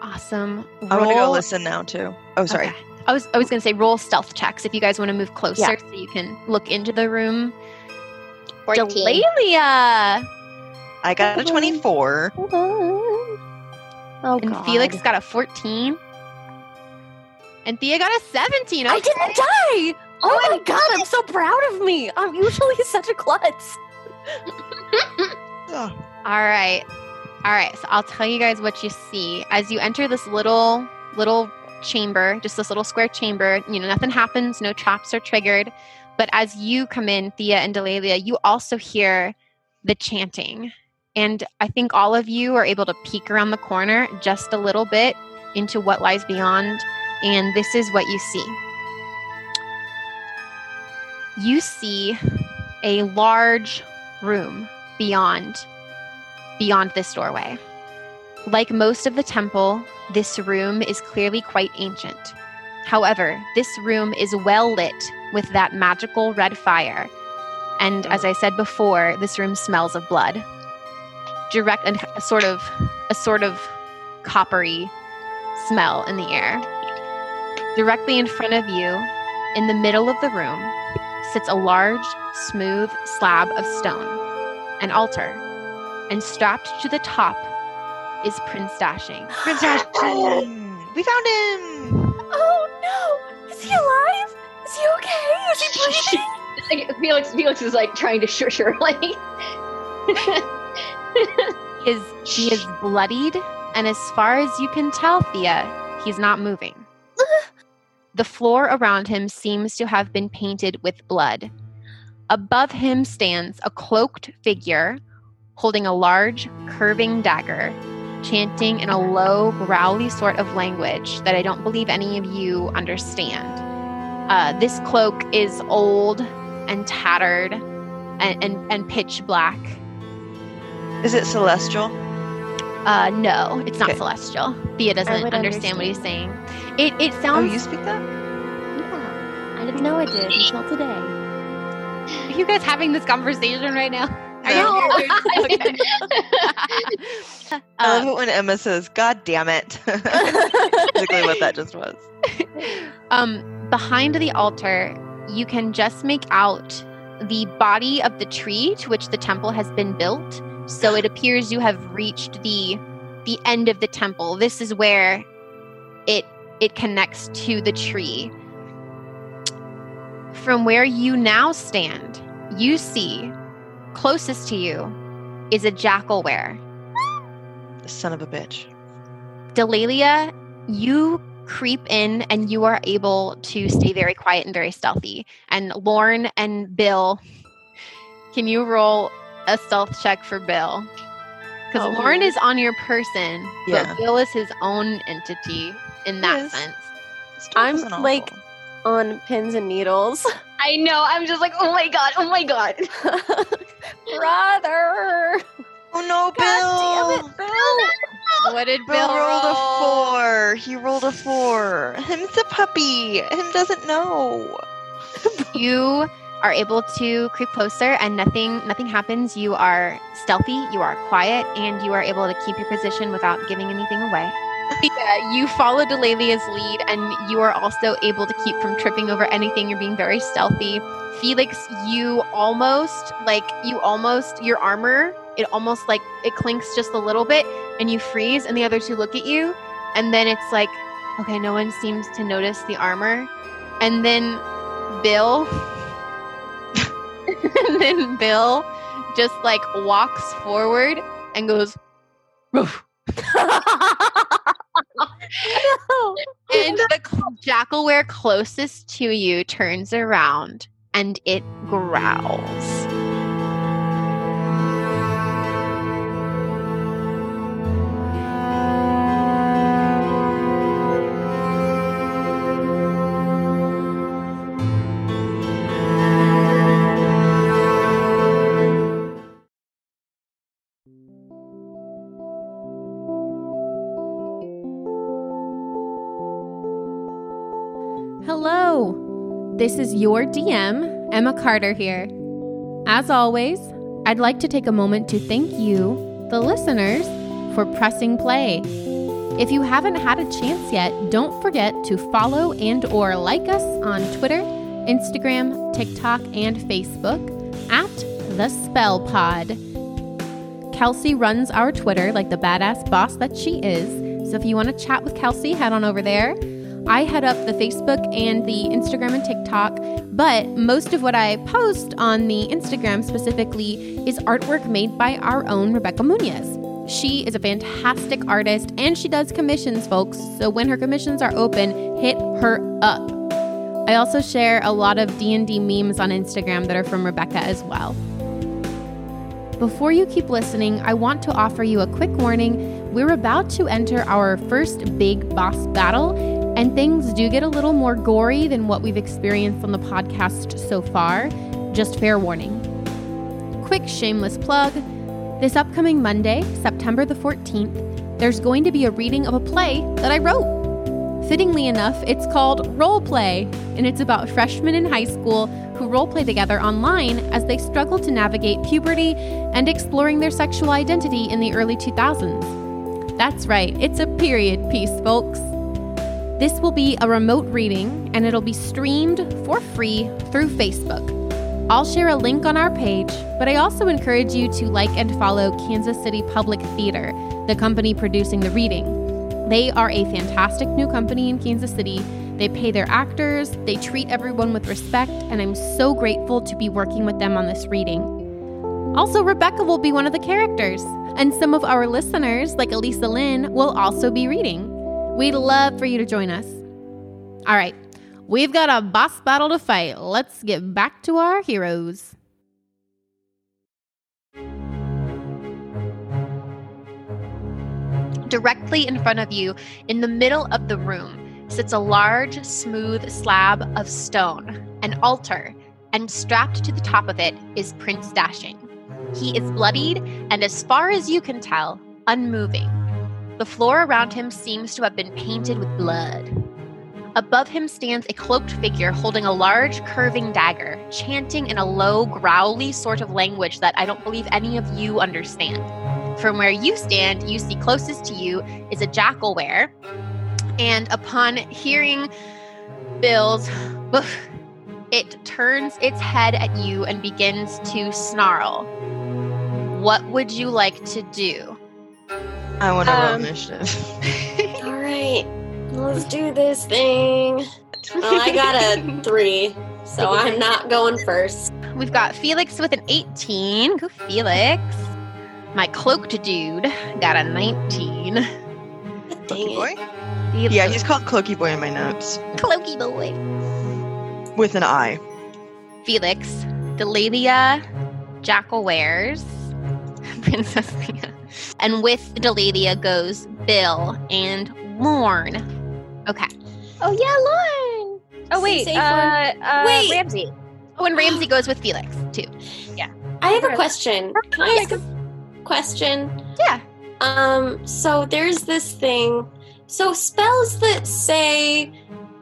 Awesome. I want to go listen now too. Oh, sorry. Okay. I was I was gonna say roll stealth checks if you guys want to move closer Yeah. so you can look into the room. Fourteen. Delalia I got a 24. Hold on. Oh, and God. Felix got a fourteen. And Thea got a seventeen. I didn't die! Oh, oh my god, I'm so proud of me. I'm usually such a klutz. Oh, All right. All right. So I'll tell you guys what you see as you enter this little little chamber, just this little square chamber. You know, nothing happens, no traps are triggered. But as you come in, Thea and Delalia, you also hear the chanting. And I think all of you are able to peek around the corner just a little bit into what lies beyond. And this is what you see. You see a large room beyond beyond this doorway. Like most of the temple, this room is clearly quite ancient. However, this room is well lit with that magical red fire. And as I said before, this room smells of blood. Direct and a sort of a sort of coppery smell in the air. Directly in front of you, in the middle of the room, sits a large, smooth slab of stone, an altar, and strapped to the top is Prince Dashing. Prince Ashton! We found him! Oh no! Is he alive? Is he okay? Is he breathing? Felix, Felix is like trying to shush her. Like, He is he is bloodied, and as far as you can tell, Thea, he's not moving. the floor around him seems to have been painted with blood. Above him stands a cloaked figure holding a large, curving dagger, chanting in a low, growly sort of language that I don't believe any of you understand. Uh, this cloak is old and tattered and, and, and pitch black. Is it celestial? Uh, no, it's not Okay. celestial. Thea doesn't would understand, what he's saying. understand. It sounds. Oh, you speak that? Yeah, I didn't know I did until today. are you guys having this conversation right now? Are No. you? Okay. I Uh, love it when Emma says, God damn it. Basically what that just was. um, behind the altar, you can just make out the body of the tree to which the temple has been built. So it appears you have reached the the end of the temple. This is where it it connects to the tree. From where you now stand, you see closest to you is a jackalwere. Son of a bitch. Delalia, you creep in and you are able to stay very quiet and very stealthy. And Lorne and Bill, can you roll a stealth check for Bill? Because Oh. Lorne is on your person, Yeah. but Bill is his own entity in that Yes. sense. This I'm, like- On pins and needles. I know. I'm just like, oh my god, oh my god. Brother! Oh no, God Bill! damn it, Bill! What did Bill Bill, rolled roll? a four. He rolled a four. Him's a puppy. Him doesn't know. you are able to creep closer and nothing nothing happens. You are stealthy you are quiet and you are able to keep your position without giving anything away. Yeah, you follow Delalia's lead and you are also able to keep from tripping over anything. You're being very stealthy. Felix you almost like you almost your armor it almost like it clinks just a little bit and you freeze and the other two look at you and then it's like okay no one seems to notice the armor. And then bill and then Bill just like walks forward and goes, "Roof." and the jackalwere closest to you turns around and it growls. This is your DM, Emma Carter here. As always, I'd like to take a moment to thank you, the listeners, for pressing play. If you haven't had a chance yet, don't forget to follow and or like us on Twitter, Instagram, TikTok, and Facebook at The Spell Pod. Kelsey runs our Twitter like the badass boss that she is. So if you want to chat with Kelsey, head on over there. I head up the Facebook and the Instagram and TikTok, but most of what I post on the Instagram specifically is artwork made by our own Rebecca Munoz. She is a fantastic artist and she does commissions, folks. So when her commissions are open, hit her up. I also share a lot of D&D memes on Instagram that are from Rebecca as well. Before you keep listening, I want to offer you a quick warning. We're about to enter our first big boss battle, and things do get a little more gory than what we've experienced on the podcast so far. Just fair warning. Quick shameless plug this upcoming Monday, September the 14th, there's going to be a reading of a play that I wrote. Fittingly enough, it's called Role Play, and it's about freshmen in high school who role play together online as they struggle to navigate puberty and exploring their sexual identity in the early 2000s. That's right, it's a period piece, folks. This will be a remote reading and it'll be streamed for free through Facebook. I'll share a link on our page, but I also encourage you to like and follow Kansas City Public Theater, the company producing the reading. They are a fantastic new company in Kansas City. They pay their actors, they treat everyone with respect, and I'm so grateful to be working with them on this reading. Also, Rebecca will be one of the characters, and some of our listeners, like Elisa Lynn, will also be reading. We'd love for you to join us. All right, We've got a boss battle to fight. Let's get back to our heroes. Directly in front of you, in the middle of the room, sits a large, smooth slab of stone, an altar, and strapped to the top of it is Prince Dashing. He is bloodied and, as far as you can tell, unmoving. The floor around him seems to have been painted with blood. Above him stands a cloaked figure holding a large, curving dagger, chanting in a low, growly sort of language that I don't believe any of you understand. From where you stand, you see closest to you is a jackalwere, and upon hearing Bill's it turns its head at you and begins to snarl. What would you like to do? I want to roll Um, initiative. All right, let's do this thing. Well, I got a three, so I'm not going first. We've got Felix with an 18. Go Felix. My cloaked dude got a 19. Dang Cloaky boy? Felix, Yeah, he's called Cloaky Boy in my notes. cloaky boy. With an I. Felix, Delalia, Jackalweres, Princess Leia. And with Delalia goes Bill and Lorne. Okay. Oh yeah, Lorne. Oh wait, uh, uh, Wait. Ramsey. Oh, and Ramsey goes with Felix too. Yeah. I have a question. Can I ask a question? Yeah. Um, so there's this thing. So spells that say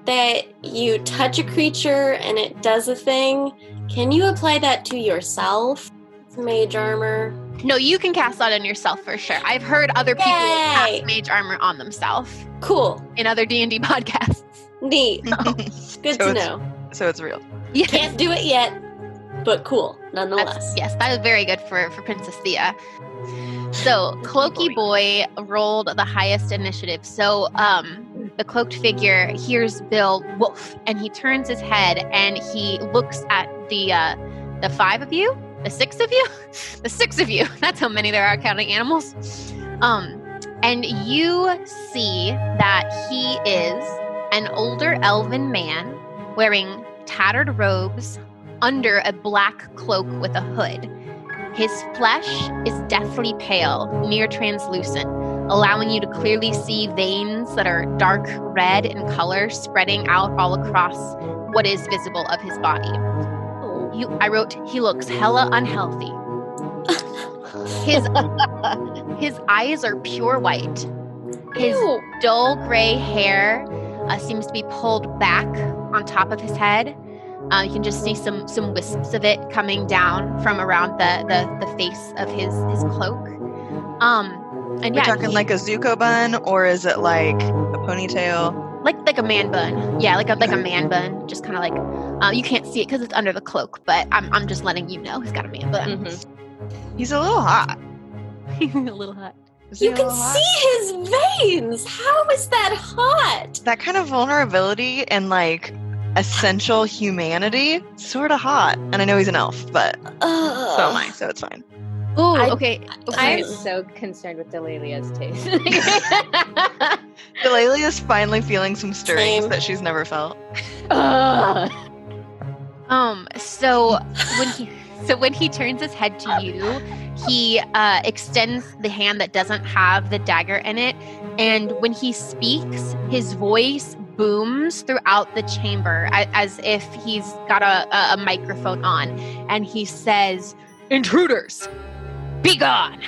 that you touch a creature and it does a thing, can you apply that to yourself? Mage armor. No, you can cast that on yourself for sure. I've heard other people Yay! cast mage armor on themselves Cool. in other D&D podcasts. Neat. Good So to know. so it's real. Yes. Can't do it yet, but cool That's, nonetheless. yes, that is very good for, for Princess Thea. So, Cloaky Boy rolled the highest initiative. So, um, the cloaked figure hears Bill Wolf, and he turns his head and he looks at the uh, the five of you, the six of you, the six of you. That's how many there are counting animals. Um, and you see that he is an older elven man wearing tattered robes under a black cloak with a hood. His flesh is deathly pale, near translucent, allowing you to clearly see veins that are dark red in color spreading out all across what is visible of his body. You, I wrote, he looks hella unhealthy. His his eyes are pure white. His Ew. dull gray hair uh, seems to be pulled back on top of his head. Uh, you can just see some some wisps of it coming down from around the the, the face of his his cloak. Um, and We're yeah, talking he- like a Zuko bun, or is it like a ponytail? Like like a man bun. Yeah, like a like a man bun. Just kind of like uh, you can't see it because it's under the cloak, but I'm I'm just letting you know he's got a man bun. Mhm. He's a little hot. He's a little hot. Is You can hot? see his veins. How is that hot? that kind of vulnerability and like essential humanity, sort of hot. And I know he's an elf, but so am I, so it's fine. Ooh, I- okay. I'm so concerned with Delalia's taste. Delalia is finally feeling some stirrings Same. that she's never felt. Ugh. Um, so when he so when he turns his head to you, he uh, extends the hand that doesn't have the dagger in it, and when he speaks, his voice booms throughout the chamber as if he's got a, a, a microphone on, and he says, "Intruders, be gone!"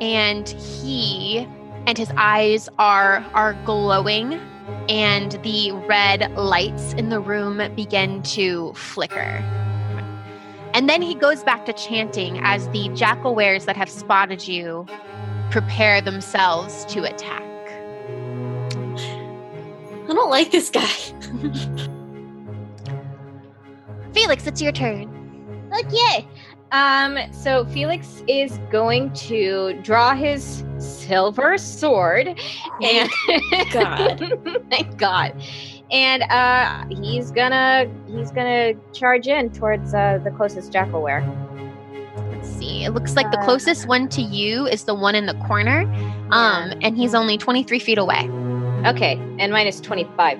And he and his eyes are are glowing and the red lights in the room begin to flicker. And then he goes back to chanting as the jackalweres that have spotted you prepare themselves to attack. I don't like this guy. Felix, it's your turn. Okay. Um, so Felix is going to draw his silver sword and God. thank God. And uh he's gonna he's gonna charge in towards uh the closest jackalwere. Let's see. It looks like the Uh, closest one to you is the one in the corner. Um, and he's only 23 feet away. Okay, and mine is 25.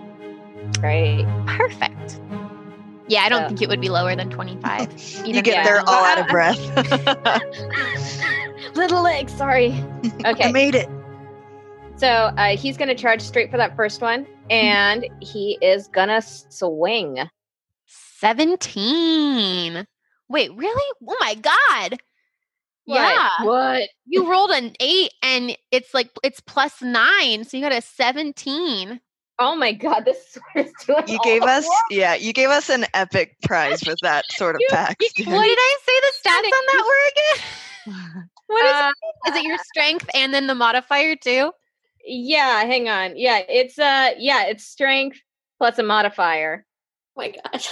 Great. Perfect. Yeah, I don't So- think it would be lower than 25. You even get there all out of breath. Little leg, sorry. Okay. I made it. So uh, he's going to charge straight for that first one, and he is going to swing. 17. Wait, really? Oh my god. Yeah. What? You rolled an 8 and it's like it's plus 9, so you got a 17. Oh my god, this sword is doing You gave us, work. yeah, you gave us an epic prize with that sort of You- pack. What did I say the stats on that were again? What is Uh, it? Is it your strength and then the modifier too? yeah, hang on. Yeah, it's uh yeah, it's strength plus a modifier. Oh my god.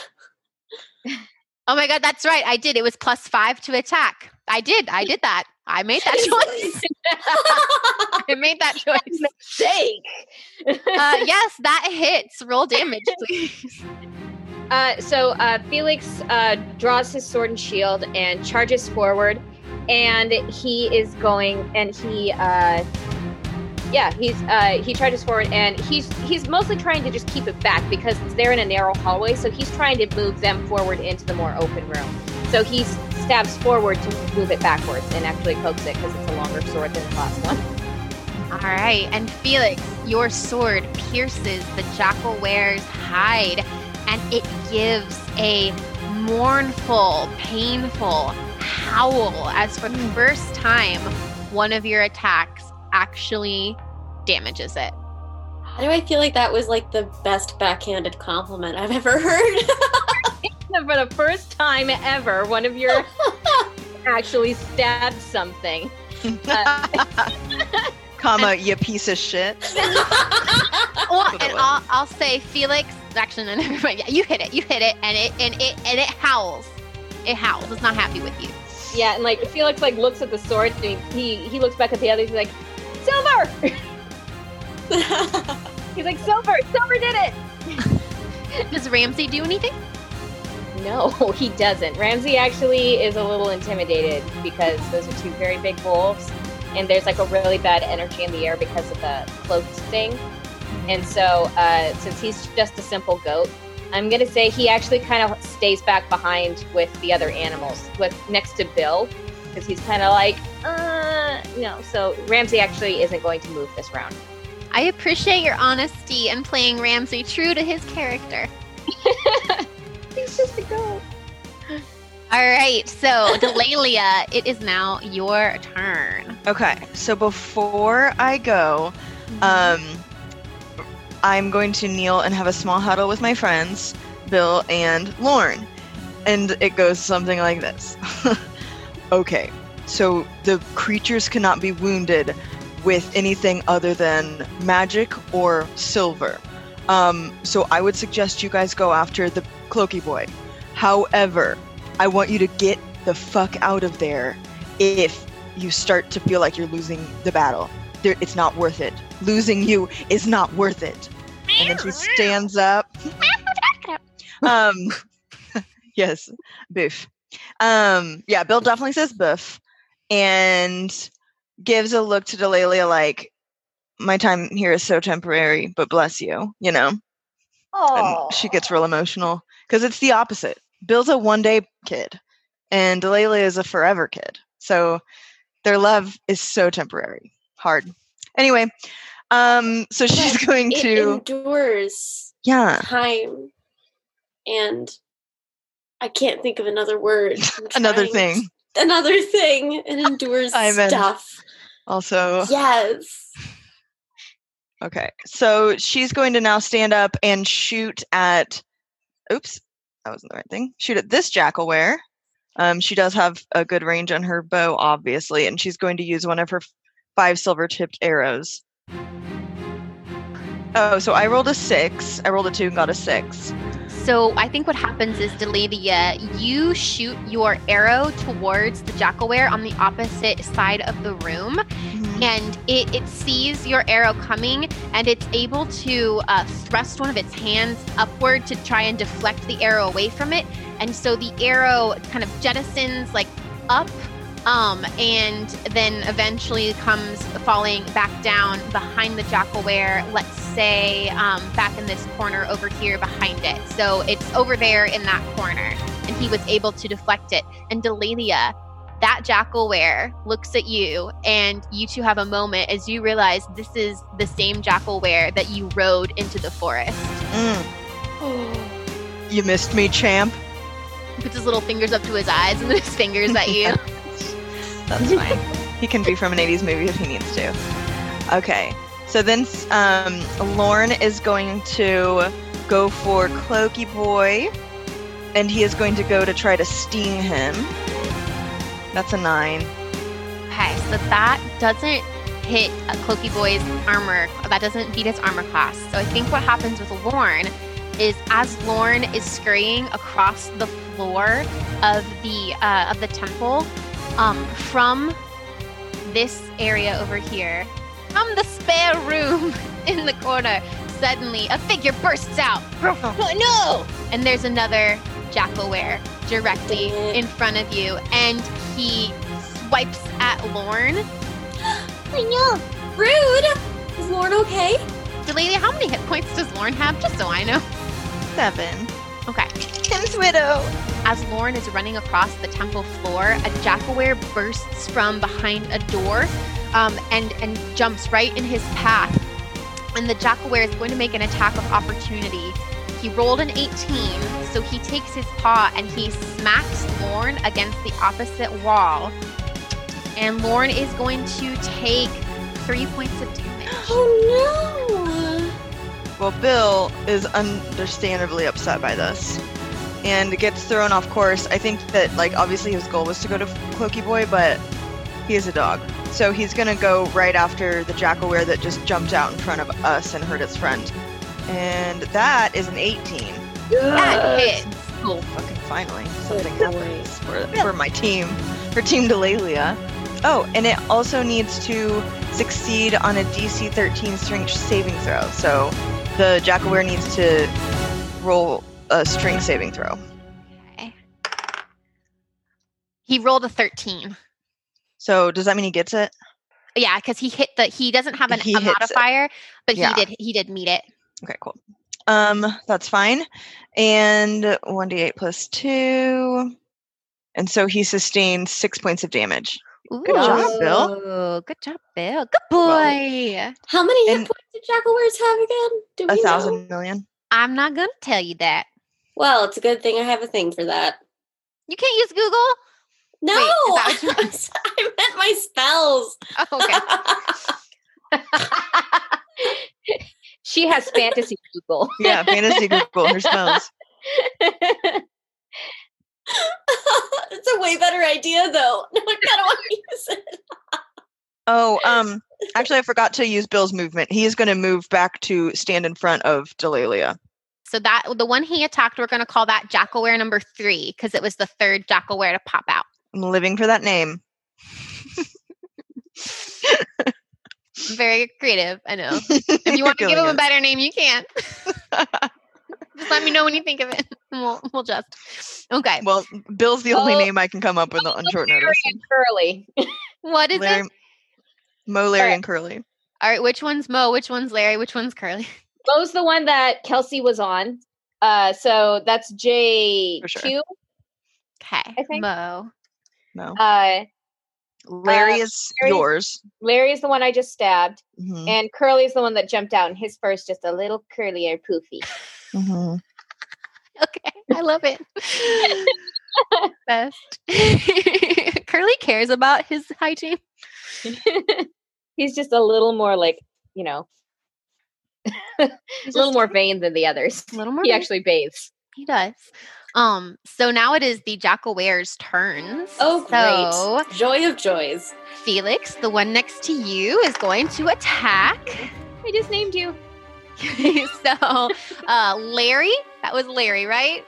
Oh my god, that's right. I did. It was plus 5 to attack. I did. I did that. I made that choice. I made that choice. Mistake. Uh, yes, that hits. Roll damage, please. Uh, so uh, Felix uh, draws his sword and shield and charges forward, and he is going and he, uh, yeah, he's uh, he charges forward and he's he's mostly trying to just keep it back because they're in a narrow hallway, so he's trying to move them forward into the more open room. So he stabs forward to move it backwards and actually pokes it because it's a longer sword than the last one. All right. And Felix, your sword pierces the jackal wearer's hide and it gives a mournful, painful howl as for the hmm. first time, one of your attacks actually damages it. How do I feel like that was like the best backhanded compliment I've ever heard? For the first time ever, one of your actually stabbed something. Uh, Comma, you piece of shit. Well, and. I'll, I'll say Felix. Actually, no, never mind. Yeah, you hit it. You hit it, and it and it and it howls. It howls. It's not happy with you. Yeah, and like Felix like looks at the sword and he he, he looks back at the others. He's like, Silver. He's like, Silver. Silver did it. Does Ramsey do anything? No, he doesn't. Ramsey actually is a little intimidated because those are two very big wolves, and there's like a really bad energy in the air because of the cloaked thing. And so, uh, since he's just a simple goat, I'm gonna say he actually kind of stays back behind with the other animals, with next to Bill, because he's kind of like, uh, no. So Ramsey actually isn't going to move this round. I appreciate your honesty and playing Ramsey true to his character. He's just a goat. All right, so Delalia, it is now your turn. Okay, so before I go, um, I'm going to kneel and have a small huddle with my friends, Bill and Lorne. And it goes something like this. okay, so the creatures cannot be wounded with anything other than magic or silver. Um, so I would suggest you guys go after the Cloaky Boy. However, I want you to get the fuck out of there if you start to feel like you're losing the battle. There, it's not worth it. Losing you is not worth it. And then she stands up. um, yes, boof. Um, yeah, Bill definitely says boof and gives a look to Delalia like, "My time here is so temporary, but bless you," you know. Oh, And she gets real emotional because it's the opposite. Bill's a one day kid, and Delalia is a forever kid. So their love is so temporary. Hard. Anyway, um, so she's going it to endures yeah. time and I can't think of another word. Another thing. Another thing. It endures stuff. Also, Yes. Okay. So she's going to now stand up and shoot at. Oops, that wasn't the right thing. Shoot at this jackalwere. Um, she does have a good range on her bow, obviously, and she's going to use one of her five silver tipped arrows. Oh, so I rolled a six. I rolled a two and got a six. So I think what happens is, Delalia, you shoot your arrow towards the jackalwere on the opposite side of the room, and it, it sees your arrow coming, and it's able to uh, thrust one of its hands upward to try and deflect the arrow away from it. And so the arrow kind of jettisons like up Um, and then eventually comes falling back down behind the jackalwere, let's say um, back in this corner over here behind it. So it's over there in that corner. And he was able to deflect it. And Delalia, that jackalwere looks at you, and you two have a moment as you realize this is the same jackalwere that you rode into the forest. Mm. You missed me, champ. He puts his little fingers up to his eyes and then his fingers at you. That's fine. he can be from an 80s movie if he needs to. Okay. So then um, Lorne is going to go for Cloaky Boy, and he is going to go to try to sting him. That's a nine. Okay, so that doesn't hit a Cloaky Boy's armor. That doesn't beat his armor class. So I think what happens with Lorne is as Lorne is scurrying across the floor of the uh, of the temple, um, from this area over here, from the spare room in the corner, suddenly a figure bursts out. no! And there's another jackalwere directly in front of you, and he swipes at Lorne. I know. Rude. Is Lorne okay? Delaney, how many hit points does Lorne have? Just so I know. Seven. Okay. Tim's widow. As Lorne is running across the temple floor, a jackalwere bursts from behind a door um, and, and jumps right in his path. And the jackalwere is going to make an attack of opportunity. He rolled an 18, so he takes his paw and he smacks Lorne against the opposite wall. And Lorne is going to take three points of damage. Oh Well, Bill is understandably upset by this and gets thrown off course. I think that, like, obviously his goal was to go to Cloaky Boy, but he is a dog. So he's gonna go right after the jackalwere that just jumped out in front of us and hurt its friend. And that is an 18. no. That hits. Oh, fucking finally. Something happens for, for my team, for Team Delalia. Oh, and it also needs to succeed on a DC 13 strength saving throw. So the jackalwere needs to roll a strength saving throw. Okay. He rolled a 13. So does that mean he gets it? Yeah, because he hit the he doesn't have an, He a hits it. modifier, but Yeah. he did he did meet it. Okay, cool. Um, that's fine. And 1d8 plus 2. And so he sustained six points of damage. Good job, Bill. Good job, Bill. Good boy. How many hit And- points did jackalweres have again? Do A we know? thousand million. I'm not gonna tell you that. Well, it's a good thing I have a thing for that. You can't use Google. No, Wait, is I meant my spells. Oh, okay. she has fantasy people. Yeah, fantasy Google her spells. It's a way better idea, though. No, I kind of want to use it. Oh, um, actually, I forgot to use Bill's movement. He is going to move back to stand in front of Delalia. so that the one he attacked, we're gonna call that Jackalwere number three because it was the third Jackalwere to pop out. I'm living for that name. Very creative, I know. If you want to give him a better name, you can. Just let me know when you think of it. and We'll we'll just. Okay. well, Bill's the only Oh. name I can come up with on short Larry notice. and Curly. What is Larry, it? Mo, Larry, Alright. and Curly. All right. Which one's Mo? Which one's Larry? Which one's Curly? Mo's the one that Kelsey was on. Uh, so that's J For sure. two. Okay. I think- Mo. No, Uh, Larry uh, is Larry's- yours. Larry is the one I just stabbed, Mhm, and Curly is the one that jumped out, and his fur's just a little curlier, poofy. mhm. Okay. I love it. Best. Curly cares about his hygiene. He's just a little more like you know, a little more vain than the others. A little more. He vain. actually bathes. He does. Um. So now it is the Jackalwere's turns. Oh, So great. Joy of joys. Felix, the one next to you, is going to attack. I just named you. so, uh, Larry, that was Larry, right?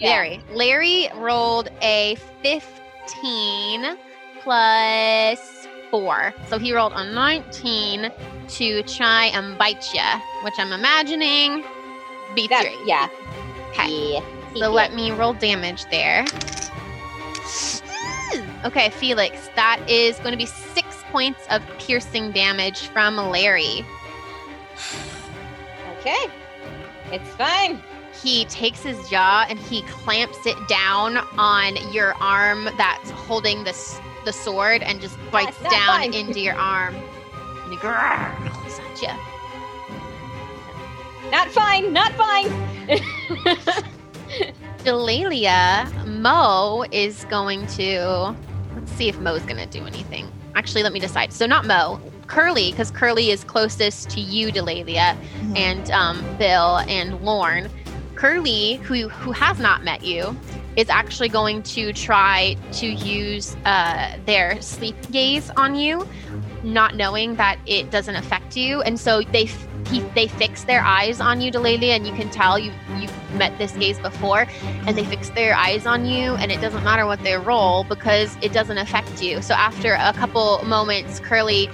Larry. Larry rolled a 15 plus 4. So he rolled a 19 to try and bite you, which I'm imagining beats That, yeah. Okay. Yeah. So let me roll damage there. Okay, Felix, that is going to be six points of piercing damage from Larry. Okay. It's fine. He takes his jaw and he clamps it down on your arm that's holding the, the sword and just bites down fine. into your arm. And he growls at you. Not fine. Not fine. Delalia, Mo is going to. Let's see if Mo's going to do anything. Actually, let me decide. So, not Mo, Curly, because Curly is closest to you, Delalia, Mhm. and um, Bill and Lorne. Curly, who who has not met you, is actually going to try to use uh, their sleep gaze on you, not knowing that it doesn't affect you, and so they f- he, they fix their eyes on you, Delalia, and you can tell you you've met this gaze before, and they fix their eyes on you, and it doesn't matter what they roll because it doesn't affect you. So after a couple moments, Curly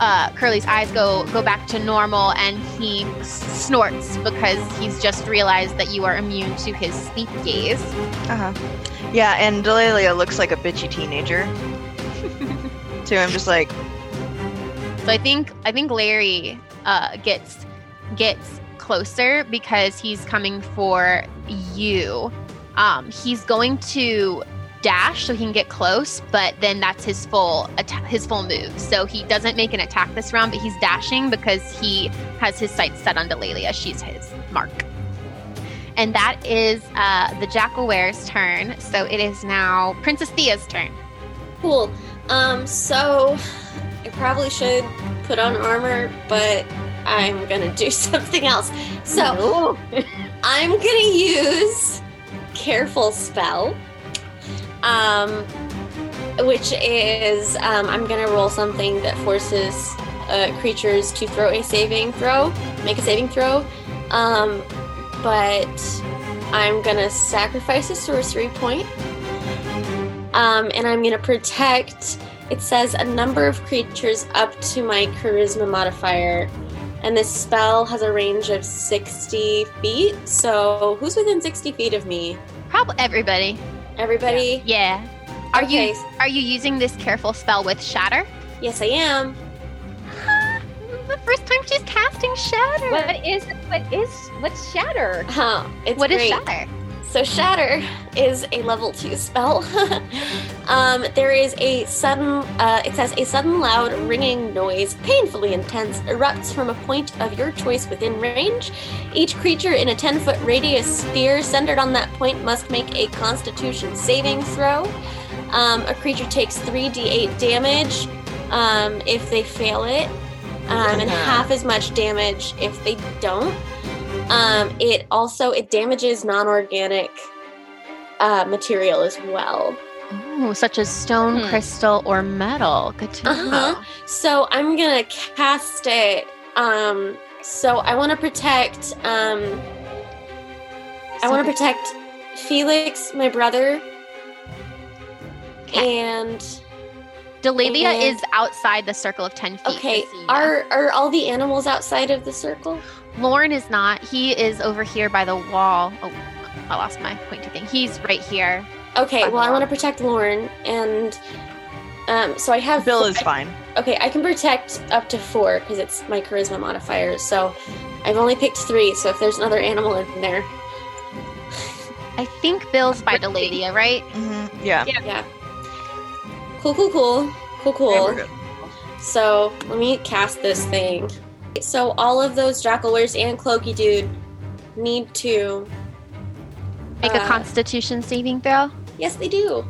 uh, Curly's eyes go go back to normal, and he snorts because he's just realized that you are immune to his sleep gaze. Uh-huh. Yeah, and Delalia looks like a bitchy teenager. too. I'm just like, So I think I think Larry uh, gets gets closer because he's coming for you. Um, he's going to dash so he can get close, but then that's his full atta- his full move. So he doesn't make an attack this round, but he's dashing because he has his sights set on Delalia. She's his mark. And that is uh, the Jackalwere's turn. So it is now Princess Thea's turn. Cool. Um, so I probably should put on armor, but I'm gonna do something else. So I'm gonna use careful spell. Um which is um, I'm gonna roll something that forces uh, creatures to throw a saving throw, make a saving throw. Um, but I'm gonna sacrifice a sorcery point. Um, and I'm gonna protect. It says a number of creatures up to my charisma modifier, and this spell has a range of 60 feet. So who's within 60 feet of me? Probably everybody. Everybody. Yeah. Are Okay. you are you using this careful spell with shatter? Yes, I am. the first time she's casting shatter. What is what is what's shatter? Huh, it's What is great. shatter? So Shatter is a level two spell. um, there is a sudden, uh, it says a sudden loud ringing noise, painfully intense, erupts from a point of your choice within range. Each creature in a 10 foot radius sphere centered on that point must make a Constitution saving throw. Um, a creature takes 3d8 damage um, if they fail it, um, and half as much damage if they don't. Um, it also it damages non-organic uh, material as well. Oh, such as stone, Hmm. crystal, or metal. Good to know. Uh-huh. So I'm gonna cast it. Um, so I want to protect. Um, I want to protect Felix, my brother, and Delalia and- is outside the circle of ten feet. okay, to see you. are are all the animals outside of the circle? Lorne is not. He is over here by the wall. Oh, I lost my pointy thing. He's right here. Okay, Fine. well I want to protect Lorne, and um, so I have Bill is fine. Okay, I can protect up to four because it's my charisma modifier. So I've only picked three. So if there's another animal in there, I think Bill's by Delalia, right? Mm-hmm. Yeah. yeah. Cool, cool, cool, cool, cool. So let me cast this thing. So all of those Jackalweres and Cloaky Dude need to. Make a uh, Constitution saving throw. Yes, they do.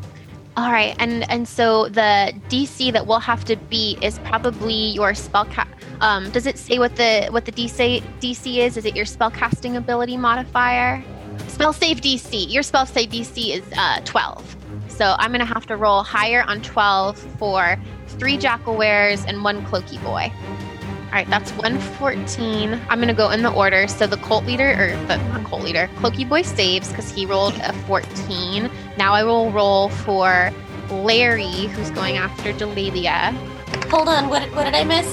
All right, and and so the DC that we'll have to beat is probably your spell. Ca- um, does it say what the what the DC DC is? Is it your spell casting ability modifier? Spell save DC. Your spell save DC is uh, twelve. So I'm gonna have to roll higher on twelve for three Jackalweres and one Cloaky Boy. All right, that's 114. I'm gonna go in the order. So the cult leader, or the not cult leader, Cloaky Boy saves because he rolled a 14. Now I will roll for Larry, who's going after Delalia. Hold on. What what did I miss?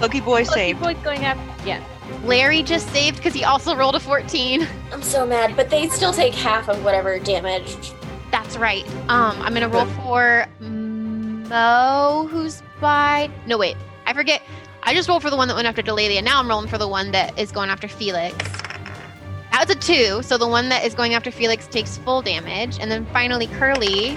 Lucky boy Lucky saved. boy's going up. Yeah. Larry just saved because he also rolled a 14. I'm so mad, but they still take half of whatever damage. That's That's right. Um, I'm gonna roll for Mo, who's by. No, wait. I forget. I just rolled for the one that went after Delalia. Now I'm rolling for the one that is going after Felix. That was a two, so the one that is going after Felix takes full damage, and then finally Curly.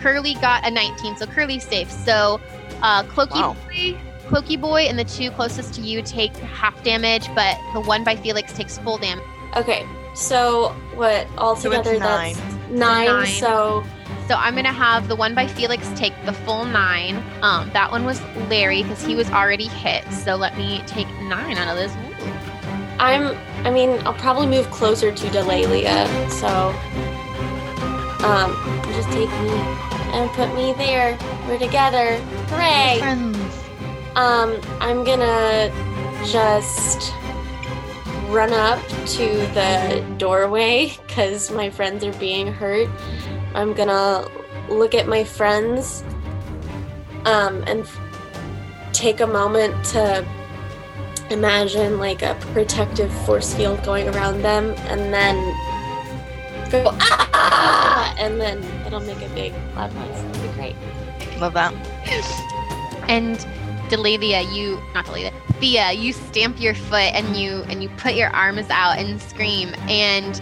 Curly got a 19, so Curly's safe. So, uh, Cloaky Wow. Boy, Cloaky Boy, and the two closest to you take half damage, but the one by Felix takes full damage. Okay, so what altogether nine. that's nine, Nine. so So I'm gonna have the one by Felix take the full nine. Um, that one was Larry because he was already hit. So let me take nine out of this. Ooh. I'm I mean, I'll probably move closer to Delalia, so um just take me and put me there. We're together. Hooray! Friends. Um, I'm gonna just run up to the doorway because my friends are being hurt. I'm gonna look at my friends um, and take a moment to imagine like a protective force field going around them and then go ah and then it'll make a big loud noise. That'd be great. Love that. And Delalia, you not Delalia, Thea, you stamp your foot and you and you put your arms out and scream. And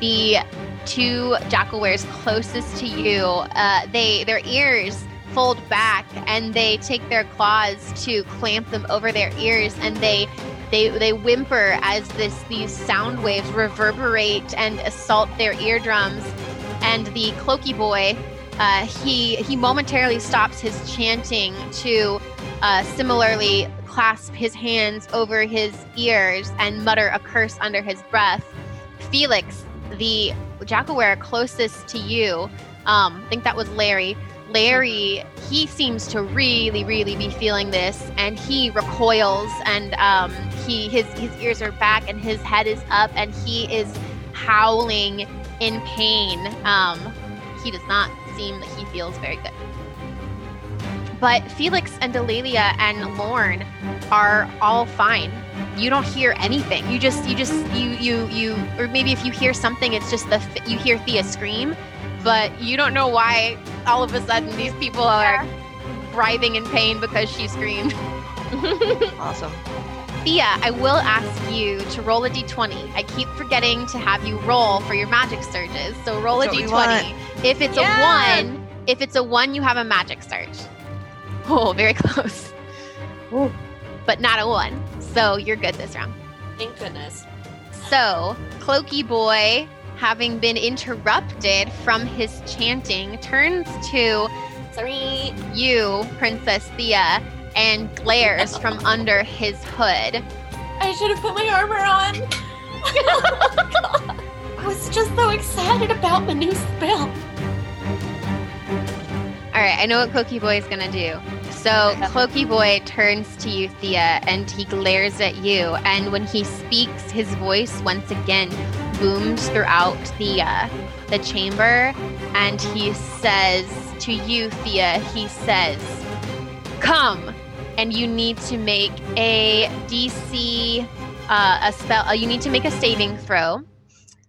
the two jackalweres closest to you, uh, they their ears fold back and they take their claws to clamp them over their ears and they they they whimper as this these sound waves reverberate and assault their eardrums. And the cloaky boy uh, he he momentarily stops his chanting to uh, similarly clasp his hands over his ears and mutter a curse under his breath. Felix the jackalwere closest to you um, i think that was larry Larry, he seems to really, really be feeling this, and he recoils, and um, he his his ears are back, and his head is up, and he is howling in pain. Um, he does not seem that he feels very good. But Felix and Delalia and Lorne are all fine. You don't hear anything. You just, you just, you, you, you, or maybe if you hear something, it's just the you hear Thea scream, but you don't know why all of a sudden these people are writhing in pain because she screamed. Awesome. Thea, I will ask you to roll a d20. I keep forgetting to have you roll for your magic surges. So roll a That's what we d20. If it's Yeah. a one, if it's a one, you have a magic surge. Oh, very close. Ooh. But not a one. So you're good this round. Thank goodness. So, Cloaky Boy, having been interrupted from his chanting, turns to Sorry. you, Princess Thea, and glares from under his hood. I should have put my armor on. I was just so excited about the new spell. All right, I know what Cloaky Boy is gonna do. So Cloaky Boy turns to you, Thea, and he glares at you. And when he speaks, his voice once again booms throughout the uh, the chamber, and he says to you, Thea, he says, "Come." And you need to make a DC, uh, a spell. Uh, you need to make a saving throw.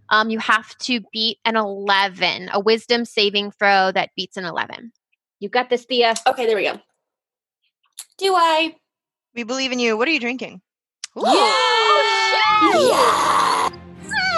Um, you have to beat an 11, a wisdom saving throw that beats an 11. You got this, Thea. Okay, there we go. Do I? We believe in you. What are you drinking? Yeah!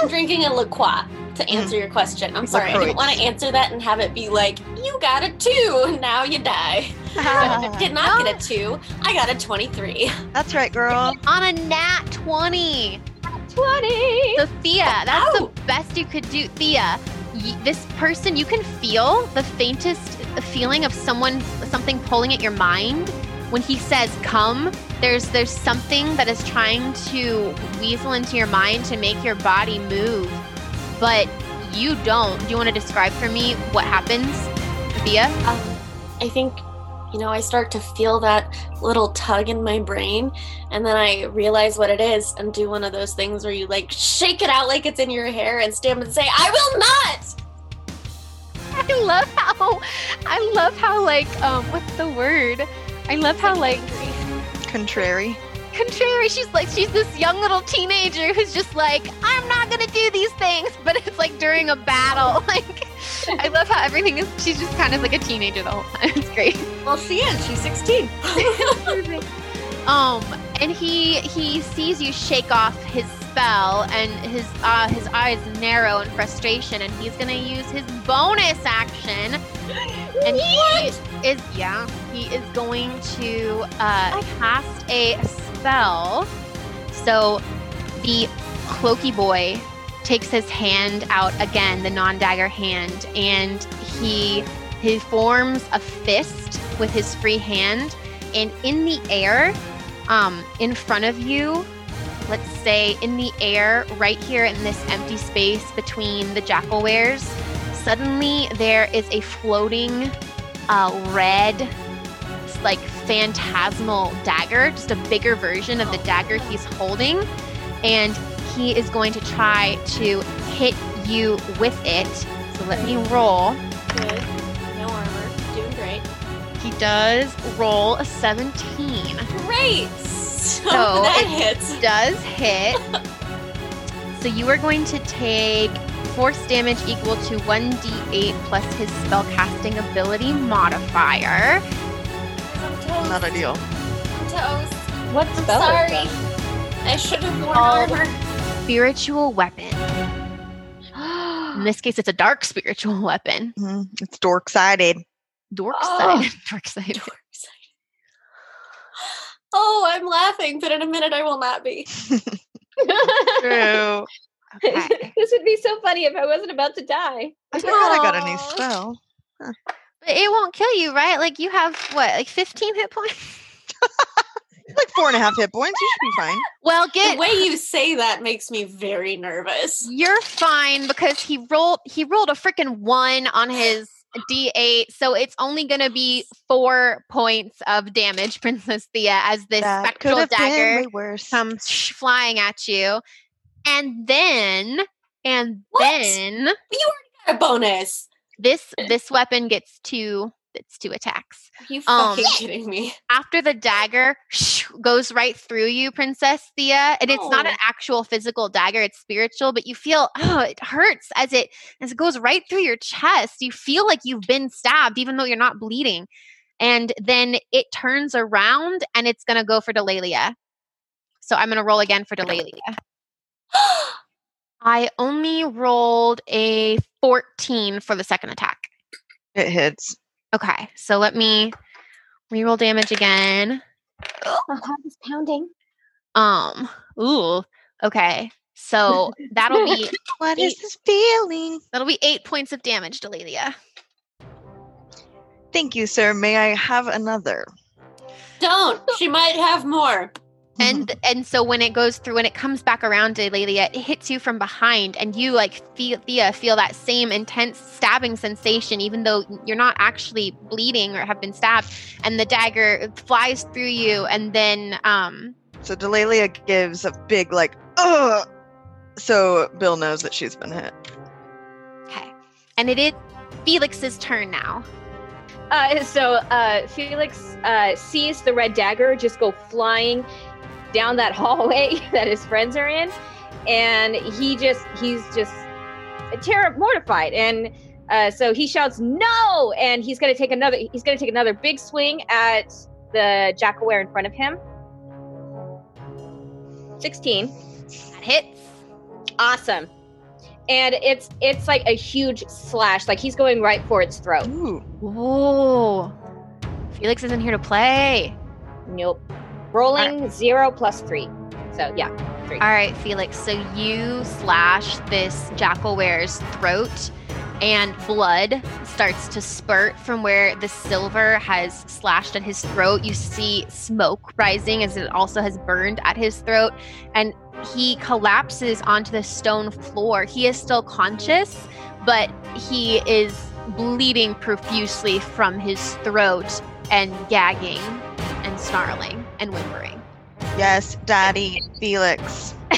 I'm drinking a La Croix to mm. answer your question. I'm sorry, I didn't want to answer that and have it be like, you got a two, now you die. Did not get a two, I got a 23. That's right, girl. On a nat 20. 20. So, Thea, that's Ow. the oh. best you could do. Thea, y- this person, you can feel the faintest feeling of someone, something pulling at your mind. When he says come, there's there's something that is trying to weasel into your mind to make your body move, but you don't. Do you want to describe for me what happens, Thea? Um, I think, you know, I start to feel that little tug in my brain, and then I realize what it is and do one of those things where you like shake it out like it's in your hair and stamp and say, I will not! I love how I love how like um what's the word? I love how like Contrary. contrary. She's like, she's this young little teenager who's just like, I'm not gonna do these things, but it's like during a battle. Like, I love how everything is. She's just kind of like a teenager the whole time. It's great. Well, she is. She's 16. Um, and he he sees you shake off his spell, and his uh his eyes narrow in frustration, and he's gonna use his bonus action, and he is yeah he is going to uh cast a spell. So the cloaky boy takes his hand out again, the non-dagger hand, and he he forms a fist with his free hand, and in the air um, in front of you, let's say in the air, right here in this empty space between the jackalweres, suddenly there is a floating uh, red, like phantasmal dagger, just a bigger version of the dagger he's holding. And he is going to try to hit you with it. So let me roll. Good. No armor. Doing great. He does roll a 17. Great. So, So that it- hits. does hit. so you are going to take force damage equal to 1d8 plus his spellcasting ability modifier. I'm toast. Not ideal. I'm toast. What I'm spell sorry. I should have worn Called- armor. Spiritual weapon. In this case, it's a dark spiritual weapon. Mhm. It's dork sided. Dork side. Oh. side. Dork side. Oh, I'm laughing, but in a minute I will not be. True. Okay. this would be so funny if I wasn't about to die. I forgot I got a new Aw. spell. But it won't kill you, right? Like you have what, like 15 hit points? Like four and a half hit points. You should be fine. Well, get The way you say that makes me very nervous. You're fine because he rolled he rolled a freaking one on his D8, so it's only gonna be four points of damage, Princess Thea, as this that spectral dagger way worse. comes sh- flying at you. And then and What? then You already got A bonus. this eh. this weapon gets two it's two attacks. Are you Um, fucking kidding me? After the dagger goes right through you, Princess Thea, and it's not an Oh. actual physical dagger; it's spiritual. But you feel oh, it hurts as it as it goes right through your chest. You feel like you've been stabbed, even though you're not bleeding. And then it turns around and it's gonna go for Delalia. So I'm gonna roll again for Delalia. I only rolled a 14 for the second attack. It hits. Okay, so let me reroll damage again. My heart is pounding. Um, ooh, okay. So that'll be What is Eight. this feeling? that'll be eight points of damage, Delalia. Thank you, sir. May I have another? Don't. She might have more. And and so when it goes through and it comes back around Delalia, it hits you from behind, and you like feel Thea feel that same intense stabbing sensation, even though you're not actually bleeding or have been stabbed. And the dagger flies through you, and then um So Delalia gives a big like ugh. So Bill knows that she's been hit. okay, and it is Felix's turn now. Uh, so uh, Felix uh, sees the red dagger just go flying down that hallway that his friends are in, and he just he's just terror mortified, and uh, so he shouts no, and he's gonna take another he's gonna take another big swing at the jackalwere in front of him. Sixteen, That hits. awesome, and it's it's like a huge slash, like he's going right for its throat. Ooh. Whoa. Felix isn't here to play. Nope. Rolling zero plus three. So yeah, three. All right, Felix. So you slash this jackalwere's throat, and blood starts to spurt from where the silver has slashed at his throat. You see smoke rising as it also has burned at his throat, and he collapses onto the stone floor. He is still conscious, but he is bleeding profusely from his throat and gagging and snarling and whimpering. Yes, Daddy Felix.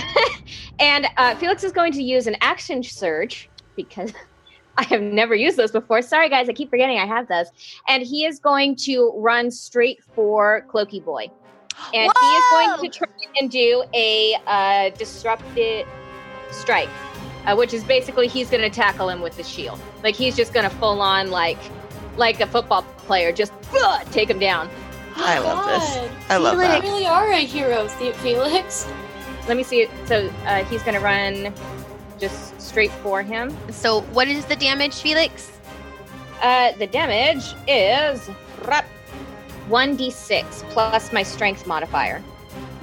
And uh, Felix is going to use an action surge because I have never used those before. Sorry, guys, I keep forgetting I have those. And he is going to run straight for Cloaky Boy. and he is going to try and do a uh, disrupted strike, uh, which is basically he's going to tackle him with the shield. Like he's just going to full on like like a football player, just uh, take him down. I love this. I love it. You really are a hero, Fe- Felix. Let me see it. So uh, he's going to run just straight for him. So, what is the damage, Felix? Uh, the damage is one d six plus my strength modifier.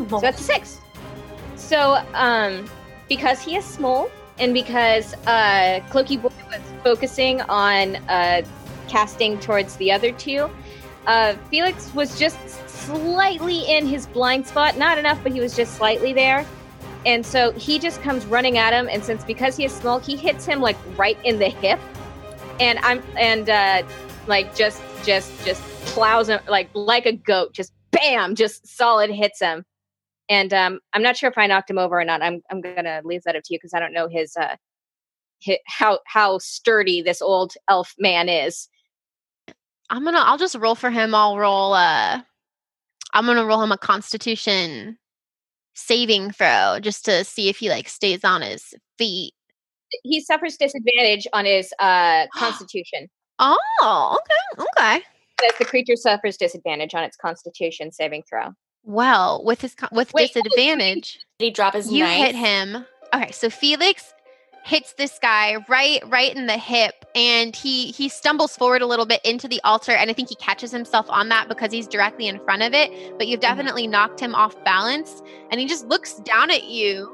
So that's a six. So, um, because he is small and because uh, Cloaky Boy was focusing on uh, casting towards the other two, uh, Felix was just slightly in his blind spot. Not enough, but he was just slightly there. And so he just comes running at him, and since because he is small, he hits him like right in the hip, and I'm and uh, like just just just plows him like like a goat, just bam, just solid hits him. And um, I'm not sure if I knocked him over or not. I'm I'm gonna leave that up to you because I don't know his uh how how sturdy this old elf man is. I'm gonna. I'll just roll for him. I'll roll. Uh, I'm gonna roll him a Constitution saving throw just to see if he like stays on his feet. He suffers disadvantage on his uh constitution. Oh, okay, okay. Says the creature suffers disadvantage on its constitution saving throw. Well, with his con- with Wait, disadvantage, Did he drop his you knife? hit him. Okay, so Felix hits this guy right right in the hip and he he stumbles forward a little bit into the altar and I think he catches himself on that because he's directly in front of it, but you've definitely knocked him off balance and he just looks down at you.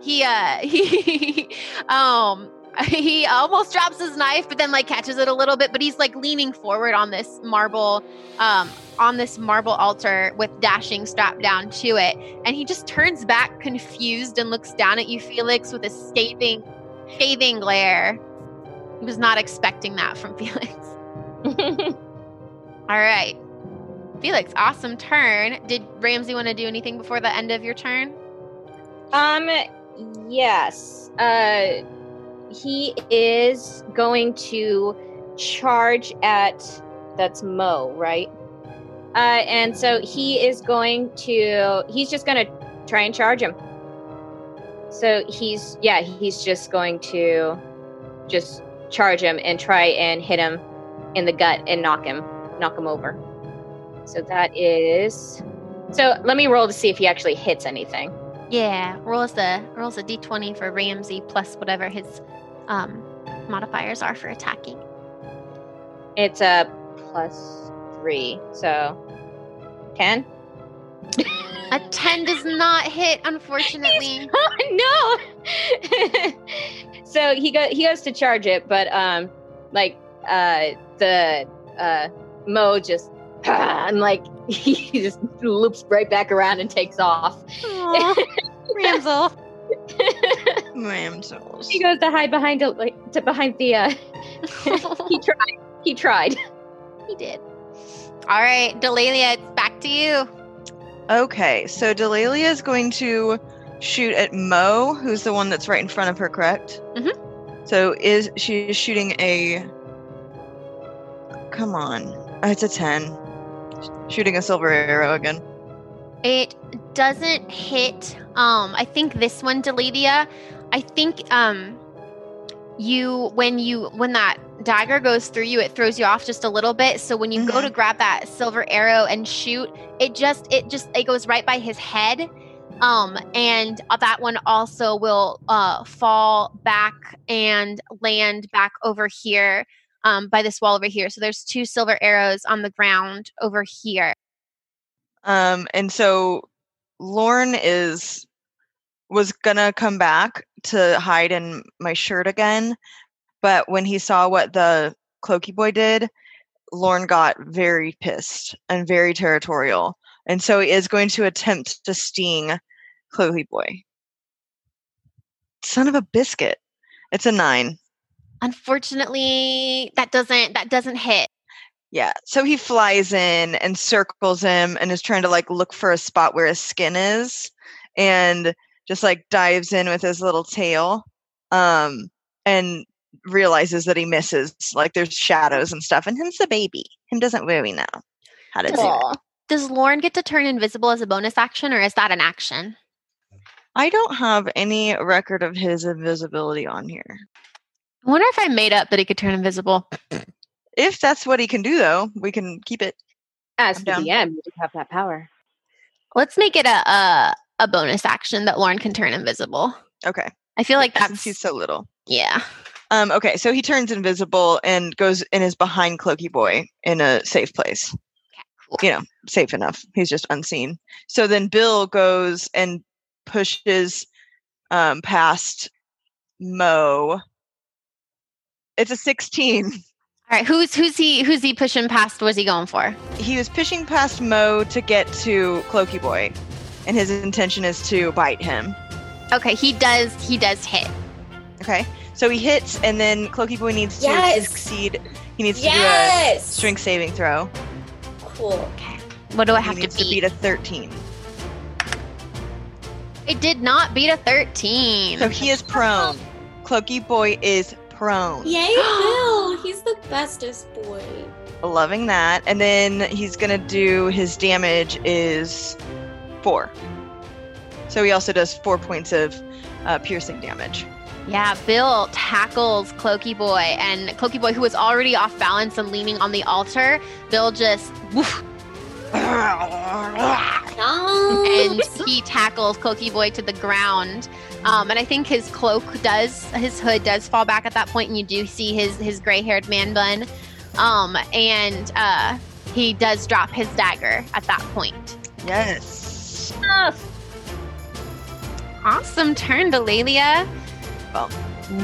He uh he um he almost drops his knife but then like catches it a little bit but he's like leaning forward on this marble um on this marble altar with dashing strapped down to it and he just turns back confused and looks down at you felix with a scathing scathing glare was not expecting that from felix all right felix awesome turn did ramsey want to do anything before the end of your turn Um, yes. Uh, he is going to charge at that's Mo, right? Uh, and so he is going to. He's just going to try and charge him. So he's yeah, he's just going to just charge him and try and hit him in the gut and knock him, knock him over. So that is. So let me roll to see if he actually hits anything. yeah rolls a rolls a d20 for ramsey plus whatever his um modifiers are for attacking It's a plus three, so ten. a 10 does not hit unfortunately oh no! so he go he goes to charge it, but um, like uh the uh Mo just and like he just loops right back around and takes off. Aw, Ramsel. Ramsels. he goes to hide behind a, like to behind the uh he tried he tried he did. All right, Delalia, it's back to you. Okay, so Delalia is going to shoot at Mo, who's the one that's right in front of her, correct? Mhm. So is she is shooting a? Come on, oh, it's a ten. Shooting a silver arrow again. It doesn't hit. Um, I think this one, Delalia. I think um, you when you when that dagger goes through you, it throws you off just a little bit. So when you go to grab that silver arrow and shoot, it just it just it goes right by his head. Um, and uh, that one also will uh, fall back and land back over here um, by this wall over here. So there's two silver arrows on the ground over here. Um, and so Lorne is was gonna come back to hide in my shirt again, but when he saw what the cloaky boy did, Lorne got very pissed and very territorial, and so he is going to attempt to sting cloaky boy. Son of a biscuit! It's a nine. Unfortunately, that doesn't that doesn't hit. Yeah. So he flies in and circles him and is trying to like look for a spot where his skin is and just like dives in with his little tail um and realizes that he misses like there's shadows and stuff and him's the baby him doesn't really know how to do it. Does Lorne get to turn invisible as a bonus action, or is that an action? I don't have any record of his invisibility on here. I wonder if I made up that he could turn invisible. If that's what he can do, though, we can keep it. As the down. DM, you do have that power. Let's make it a a, a bonus action that Lorne can turn invisible. Okay. I feel like Since that's he's so little. yeah. Um, okay, so he turns invisible and goes and is behind Cloaky Boy in a safe place. Cool. You know, safe enough. He's just unseen. So then Bill goes and pushes um, past Mo. It's a 16. All right, who's who's he who's he pushing past? What's he going for? He was pushing past Mo to get to Cloaky Boy, and his intention is to bite him. Okay, he does he does hit. Okay, so he hits, and then Cloaky Boy needs to Yes! succeed. He needs to do a strength saving throw. Cool. What do I have to beat? to beat a 13. It did not beat a thirteen. So he is prone. Cloaky Boy is prone. Yay, Bill! He's the bestest boy. Loving that. And then he's going to do his damage is four. So he also does four points of uh, piercing damage. Yeah, Bill tackles Cloaky Boy, and Cloaky Boy, who was already off balance and leaning on the altar, Bill just woof, and he tackles Cloaky Boy to the ground. Um, and I think his cloak does, his hood does fall back at that point, and you do see his his gray haired man bun. Um, and uh, he does drop his dagger at that point. yes. Awesome turn, Delalia. Well,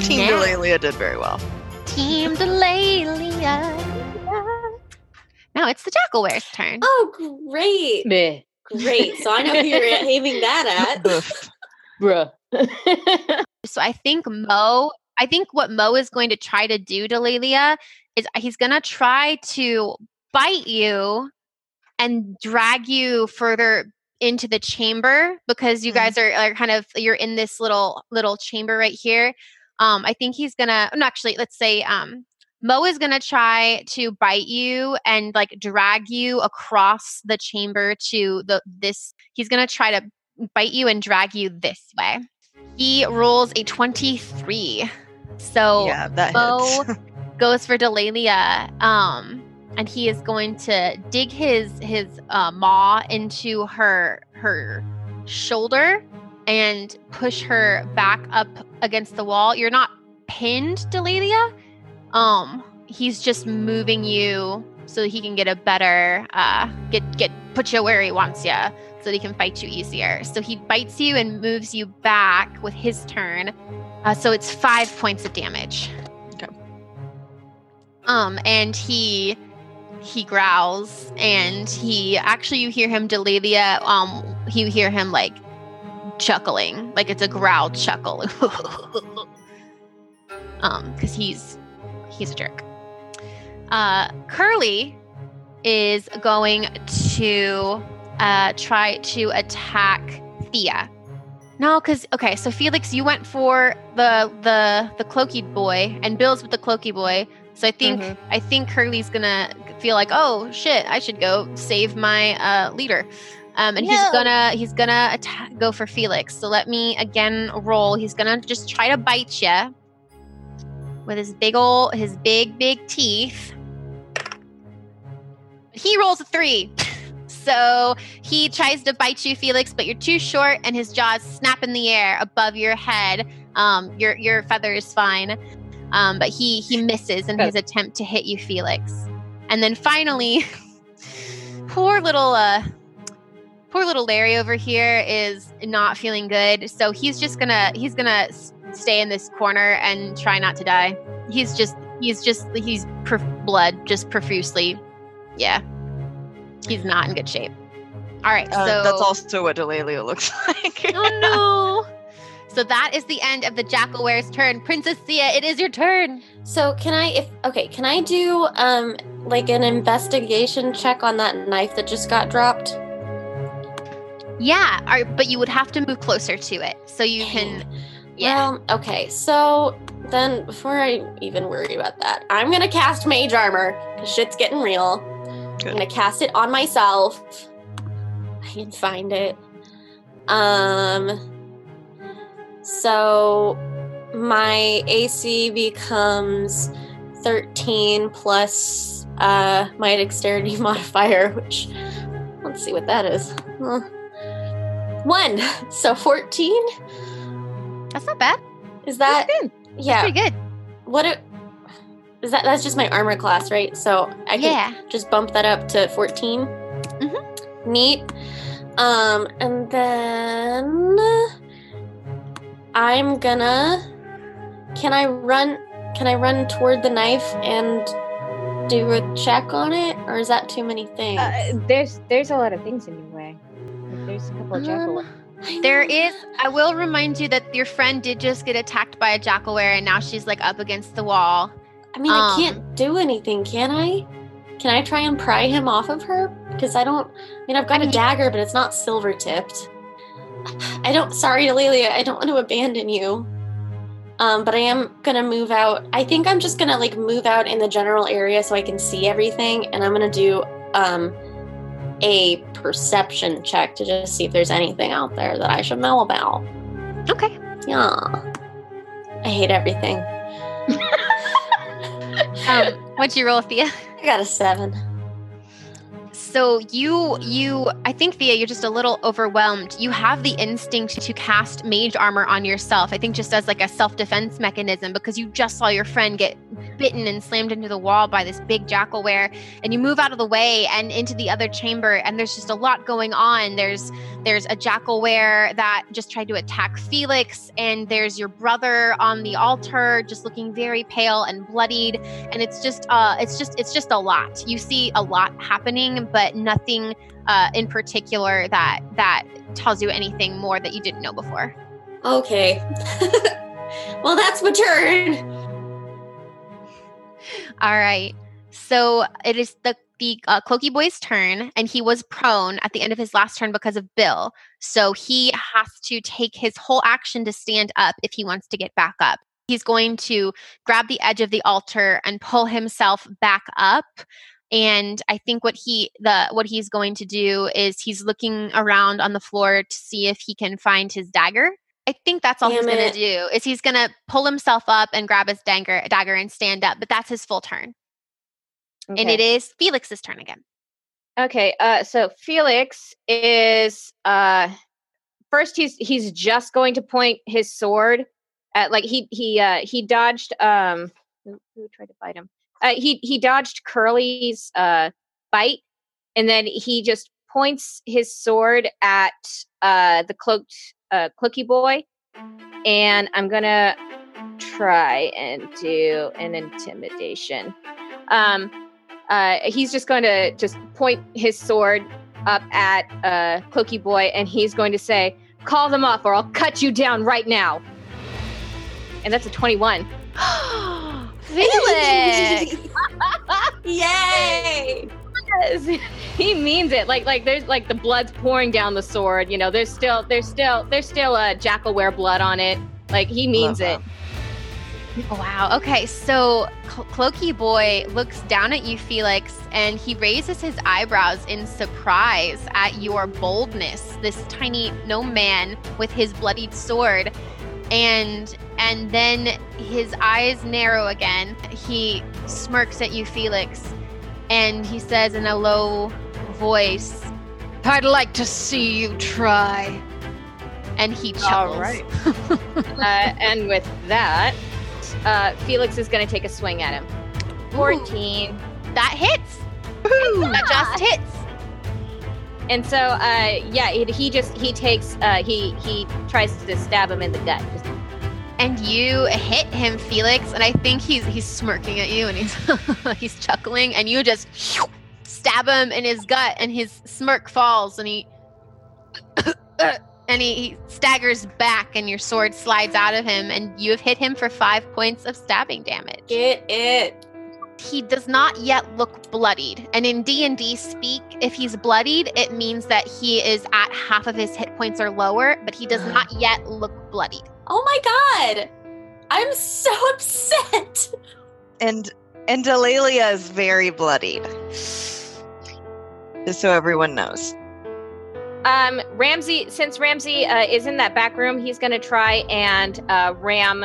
Team Now- Delalia did very well. Team Delalia. Now it's the Jackalwere's turn. oh, great. Meh. Great. So I know who you're aiming that at. Bruh. So I think Mo, I think what Mo is going to try to do, Delalia, is he's going to try to bite you and drag you further into the chamber because you Mhm. guys are, are kind of you're in this little little chamber right here. Um, I think he's gonna. No, actually, let's say um, Mo is gonna try to bite you and like drag you across the chamber to the this. He's gonna try to bite you and drag you this way. He rolls a 23. So yeah, that Mo goes for Delalia. Um, and he is going to dig his his uh, maw into her her shoulder and push her back up against the wall. You're not pinned, Delalia. Um, he's just moving you so he can get a better uh get get put you where he wants you so that he can fight you easier. So he bites you and moves you back with his turn. Uh, so it's five points of damage. Okay. Um, and he he growls, and he actually you hear him Delalia. Um, you hear him like chuckling, like it's a growl chuckle. um, because he's he's a jerk. Uh, Curly is going to uh, try to attack Thea. No, because okay, so Felix, you went for the the the cloaky boy, and Bill's with the cloaky boy. So I think Mhm. I think Curly's gonna feel like, oh shit, I should go save my uh, leader, um, and he's gonna he's gonna atta- go for Felix. So let me again roll. He's gonna just try to bite you with his big ol' his big big teeth. He rolls a three. So he tries to bite you, Felix, but you're too short, and his jaws snap in the air above your head. Um, your your feather is fine, um, but he he misses in his attempt to hit you, Felix. And then finally, poor little uh, poor little Larry over here is not feeling good. So he's just gonna he's gonna stay in this corner and try not to die. He's just he's just he's prof- blood just profusely. Yeah, he's not in good shape. All right, Uh, so that's also what Delalia looks like. Oh no! So that is the end of the Jackalwere's turn. Princess Thea, it is your turn. So can I if okay, can I do um like an investigation check on that knife that just got dropped? Yeah, all right, but you would have to move closer to it so you can. Yeah. Well, okay. So then before I even worry about that, I'm gonna cast mage armor because shit's getting real. Good. I'm gonna cast it on myself I can find it. Um so my AC becomes 13 plus uh my dexterity modifier, which let's see what that is. Huh. One. So 14? That's not bad. Is that That's good. yeah. Pretty good. What it is that that's just my armor class, right? So I can Yeah. just bump that up to 14. Mhm. Neat. Um, and then I'm gonna. Can I run? Can I run toward the knife and do a check on it, or is that too many things? Uh, there's there's a lot of things in your way. There's a couple of jackal. Um, I There know. is. I will remind you that your friend did just get attacked by a jackalwere, and now she's like up against the wall. I mean, I um, can't do anything, can I? Can I try and pry him off of her? Because I don't. I mean, I've got I a mean- dagger, but it's not silver tipped. I don't. Sorry, Lelia. I don't want to abandon you. Um, but I am gonna move out. I think I'm just gonna like move out in the general area so I can see everything, and I'm gonna do um a perception check to just see if there's anything out there that I should know about. Okay. Yeah. I hate everything. Um, what'd you roll, Thea? I got a seven. So you, you, I think Thea, you're just a little overwhelmed. You have the instinct to cast mage armor on yourself. I think just as like a self-defense mechanism because you just saw your friend get bitten and slammed into the wall by this big jackalwere, and you move out of the way and into the other chamber, and there's just a lot going on. There's there's a jackalwere that just tried to attack Felix, and there's your brother on the altar, just looking very pale and bloodied and it's just uh it's just it's just a lot you see a lot happening but nothing uh in particular that that tells you anything more that you didn't know before Okay. well, that's my turn. all right so it is the the uh, cloaky boy's turn and he was prone at the end of his last turn because of bill so he has to take his whole action to stand up if he wants to get back up he's going to grab the edge of the altar and pull himself back up and i think what he the what he's going to do is he's looking around on the floor to see if he can find his dagger i think that's all he's going to do is he's going to pull himself up and grab his dagger dagger and stand up but that's his full turn and it is felix's turn again Okay, uh, so Felix is uh, first. He's he's just going to point his sword at like he he uh, he dodged um who, who tried to bite him. Uh, he he dodged Curly's uh, bite, and then he just points his sword at uh, the cloaked uh, clooky boy, and I'm gonna try and do an intimidation. Um, uh, he's just going to just point his sword up at uh, Cloaky Boy, and he's going to say, "Call them off, or I'll cut you down right now." And that's a twenty-one. felix Yay! Yes, he means it. Like, like there's like the blood's pouring down the sword. You know, there's still, there's still, there's still a jackalwere blood on it. Like he means it. Love Wow. Okay. So Cl- Cloaky Boy looks down at you, Felix, and he raises his eyebrows in surprise at your boldness. This tiny gnome man with his bloodied sword, and and then his eyes narrow again. He smirks at you, Felix, and he says in a low voice, "I'd like to see you try." And he chuckles. All right. uh, and with that, uh, Felix is going to take a swing at him. Fourteen. That hits. That just hits. And so, uh, yeah, he, he just he takes uh, he he tries to stab him in the gut. Just, and you hit him, Felix, and I think he's he's smirking at you and he's he's chuckling, and you just stab him in his gut, and his smirk falls, and he and he, he staggers back, and your sword slides out of him, and you have hit him for five points of stabbing damage. Get it. He does not yet look bloodied, and in D and D speak, if he's bloodied, it means that he is at half of his hit points or lower, but he does uh-huh. not yet look bloodied. Oh my god. I'm so upset. And and Delalia is very bloodied. Just so everyone knows. Um, Ramsey, since Ramsey uh, is in that back room, he's going to try and uh, ram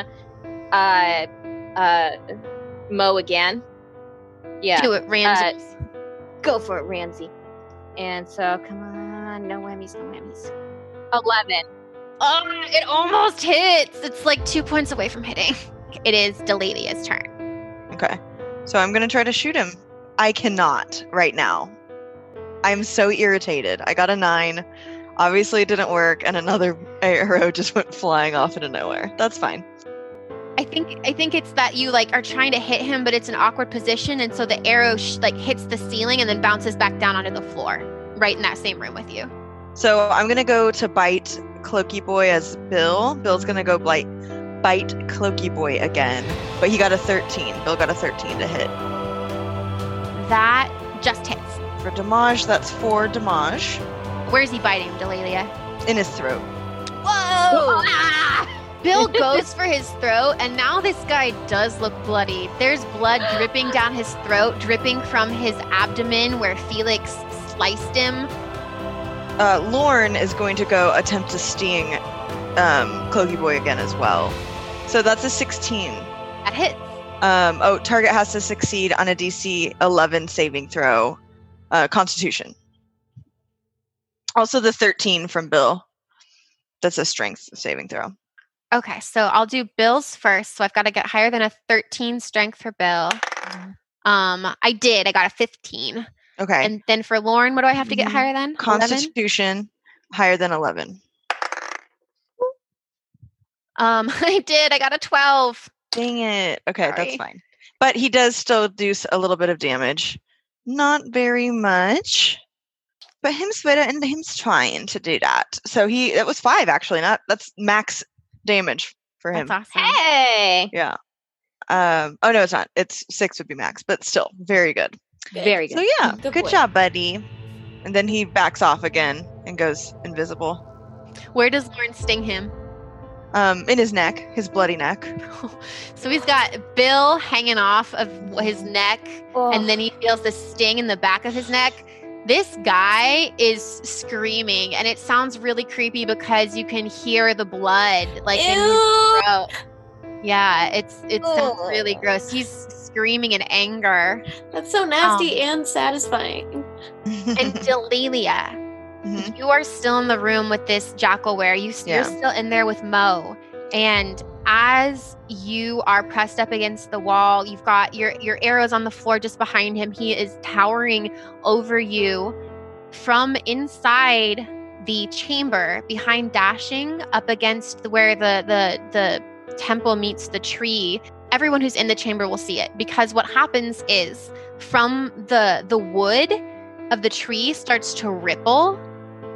uh, uh, Mo again. Yeah. Do it, Ramsey. Uh, go for it, Ramsey. And so, come on. No whammies, no whammies. 11. Um, it almost hits. It's like two points away from hitting. It is Delalia's turn. Okay. So I'm gonna try to shoot him. I cannot right now. I'm so irritated. I got a nine. Obviously it didn't work, and another arrow just went flying off into nowhere. That's fine. I think I think it's that you like are trying to hit him, but it's an awkward position, and so the arrow sh- like hits the ceiling and then bounces back down onto the floor, right in that same room with you. So I'm gonna go to bite Cloaky Boy as Bill. Bill's gonna go bite bite Cloaky Boy again, but he got a 13. Bill got a 13 to hit. That just hits. For damage, that's four damage Where's he biting, Delalia? in his throat. Whoa! Bill goes for his throat, and now this guy does look bloody. There's blood dripping down his throat, dripping from his abdomen where Felix sliced him. Uh, Lorne is going to go attempt to sting um, Cloaky Boy again as well. So that's a 16. That hits. Um, oh, target has to succeed on a DC 11 saving throw, uh, Constitution. Also, the 13 from Bill. That's a strength saving throw. Okay, so I'll do Bill's first. So I've got to get higher than a 13 strength for Bill. Um, I did. I got a 15. Okay. And then for Lorne, what do I have to get Mhm. higher than? 11? Constitution higher than 11. Um, I did. I got a 12. Dang it. Okay, that's fine. But he does still do a little bit of damage. Not very much. But him's better and him's trying to do that. So he it was five actually, not that's max damage for him. That's awesome. Hey, Yeah. Um oh no it's not. It's six would be max, but still very good. Very good. So yeah, Good good job, buddy. And then he backs off again and goes invisible. Where does Lorne sting him? Um in his neck, his bloody neck. so he's got Bill hanging off of his neck, and then he feels the sting in the back of his neck. This guy is screaming, and it sounds really creepy because you can hear the blood like in his throat. Yeah, it's it sounds Ugh. really gross. He's screaming in anger. That's so nasty and satisfying. And Delalia, Mhm. you are still in the room with this jackalwere. You, You're still in there with Mo. And as you are pressed up against the wall, you've got your, your arrows on the floor just behind him. He is towering over you from inside the chamber behind Dashing up against the, where the, the, the temple meets the tree. Everyone who's in the chamber will see it because what happens is from the the wood of the tree starts to ripple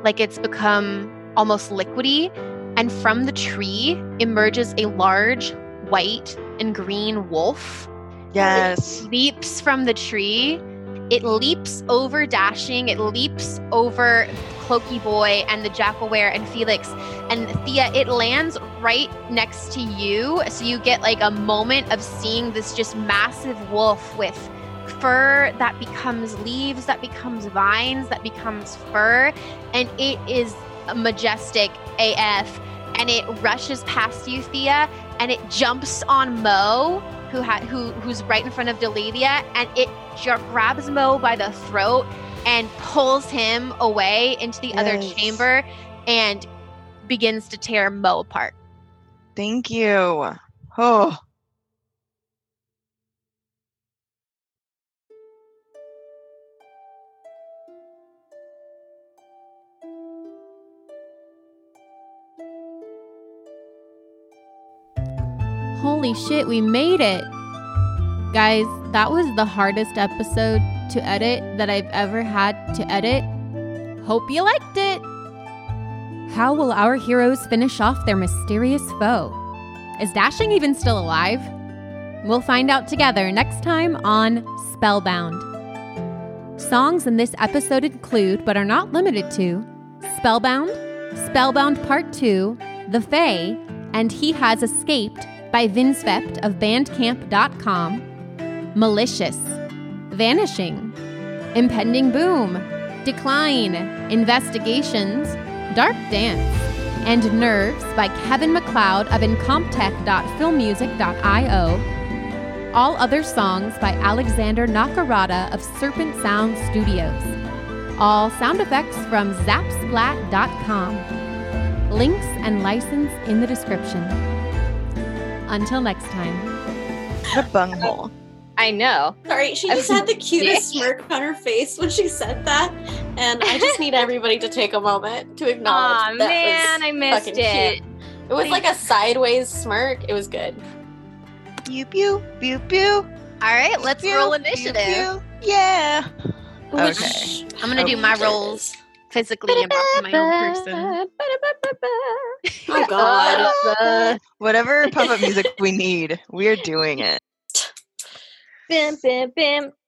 like it's become almost liquidy and from the tree emerges a large white and green wolf yes. leaps from the tree it leaps over dashing it leaps over cloaky boy and the jackalwere and felix. And thea it lands right next to you. So you get like a moment of seeing this just massive wolf with fur that becomes leaves that becomes vines that becomes fur. And it is majestic af and it rushes past you thea and it jumps on mo who ha- who who's right in front of Delalia, and it ju- grabs Mo by the throat and pulls him away into the other chamber and begins to tear Mo apart. Thank you. Oh. Holy shit, we made it! Guys, that was the hardest episode to edit that I've ever had to edit. Hope you liked it! How will our heroes finish off their mysterious foe? Is Dashing even still alive? We'll find out together next time on Spellbound. Songs in this episode include, but are not limited to, Spellbound, Spellbound Part 2, The Fae, and He Has Escaped by Vinsvept of Bandcamp.com, Malicious, Vanishing, Impending Boom, Decline, Investigations, Dark Dance, and Nerves by Kevin MacLeod of Incompetech.filmmusic.io. All other songs by Alexander Nakarada of Serpent Sound Studios. All sound effects from Zapsplat.com. Links and license in the description. Until next time. A bunghole. I know. Sorry, she just had the cutest smirk on her face when she said that, and I just need everybody to take a moment to acknowledge. Aw, that man, was I missed it. cute. It was like a sideways smirk. It was good. Pew pew pew pew. All right, let's pew, roll pew, initiative. pew. Yeah. Which Okay. I'm gonna do my rolls physically and about my own person. Oh God. Uh, Whatever puppet music we need, we're doing it. Bim, bim, bim.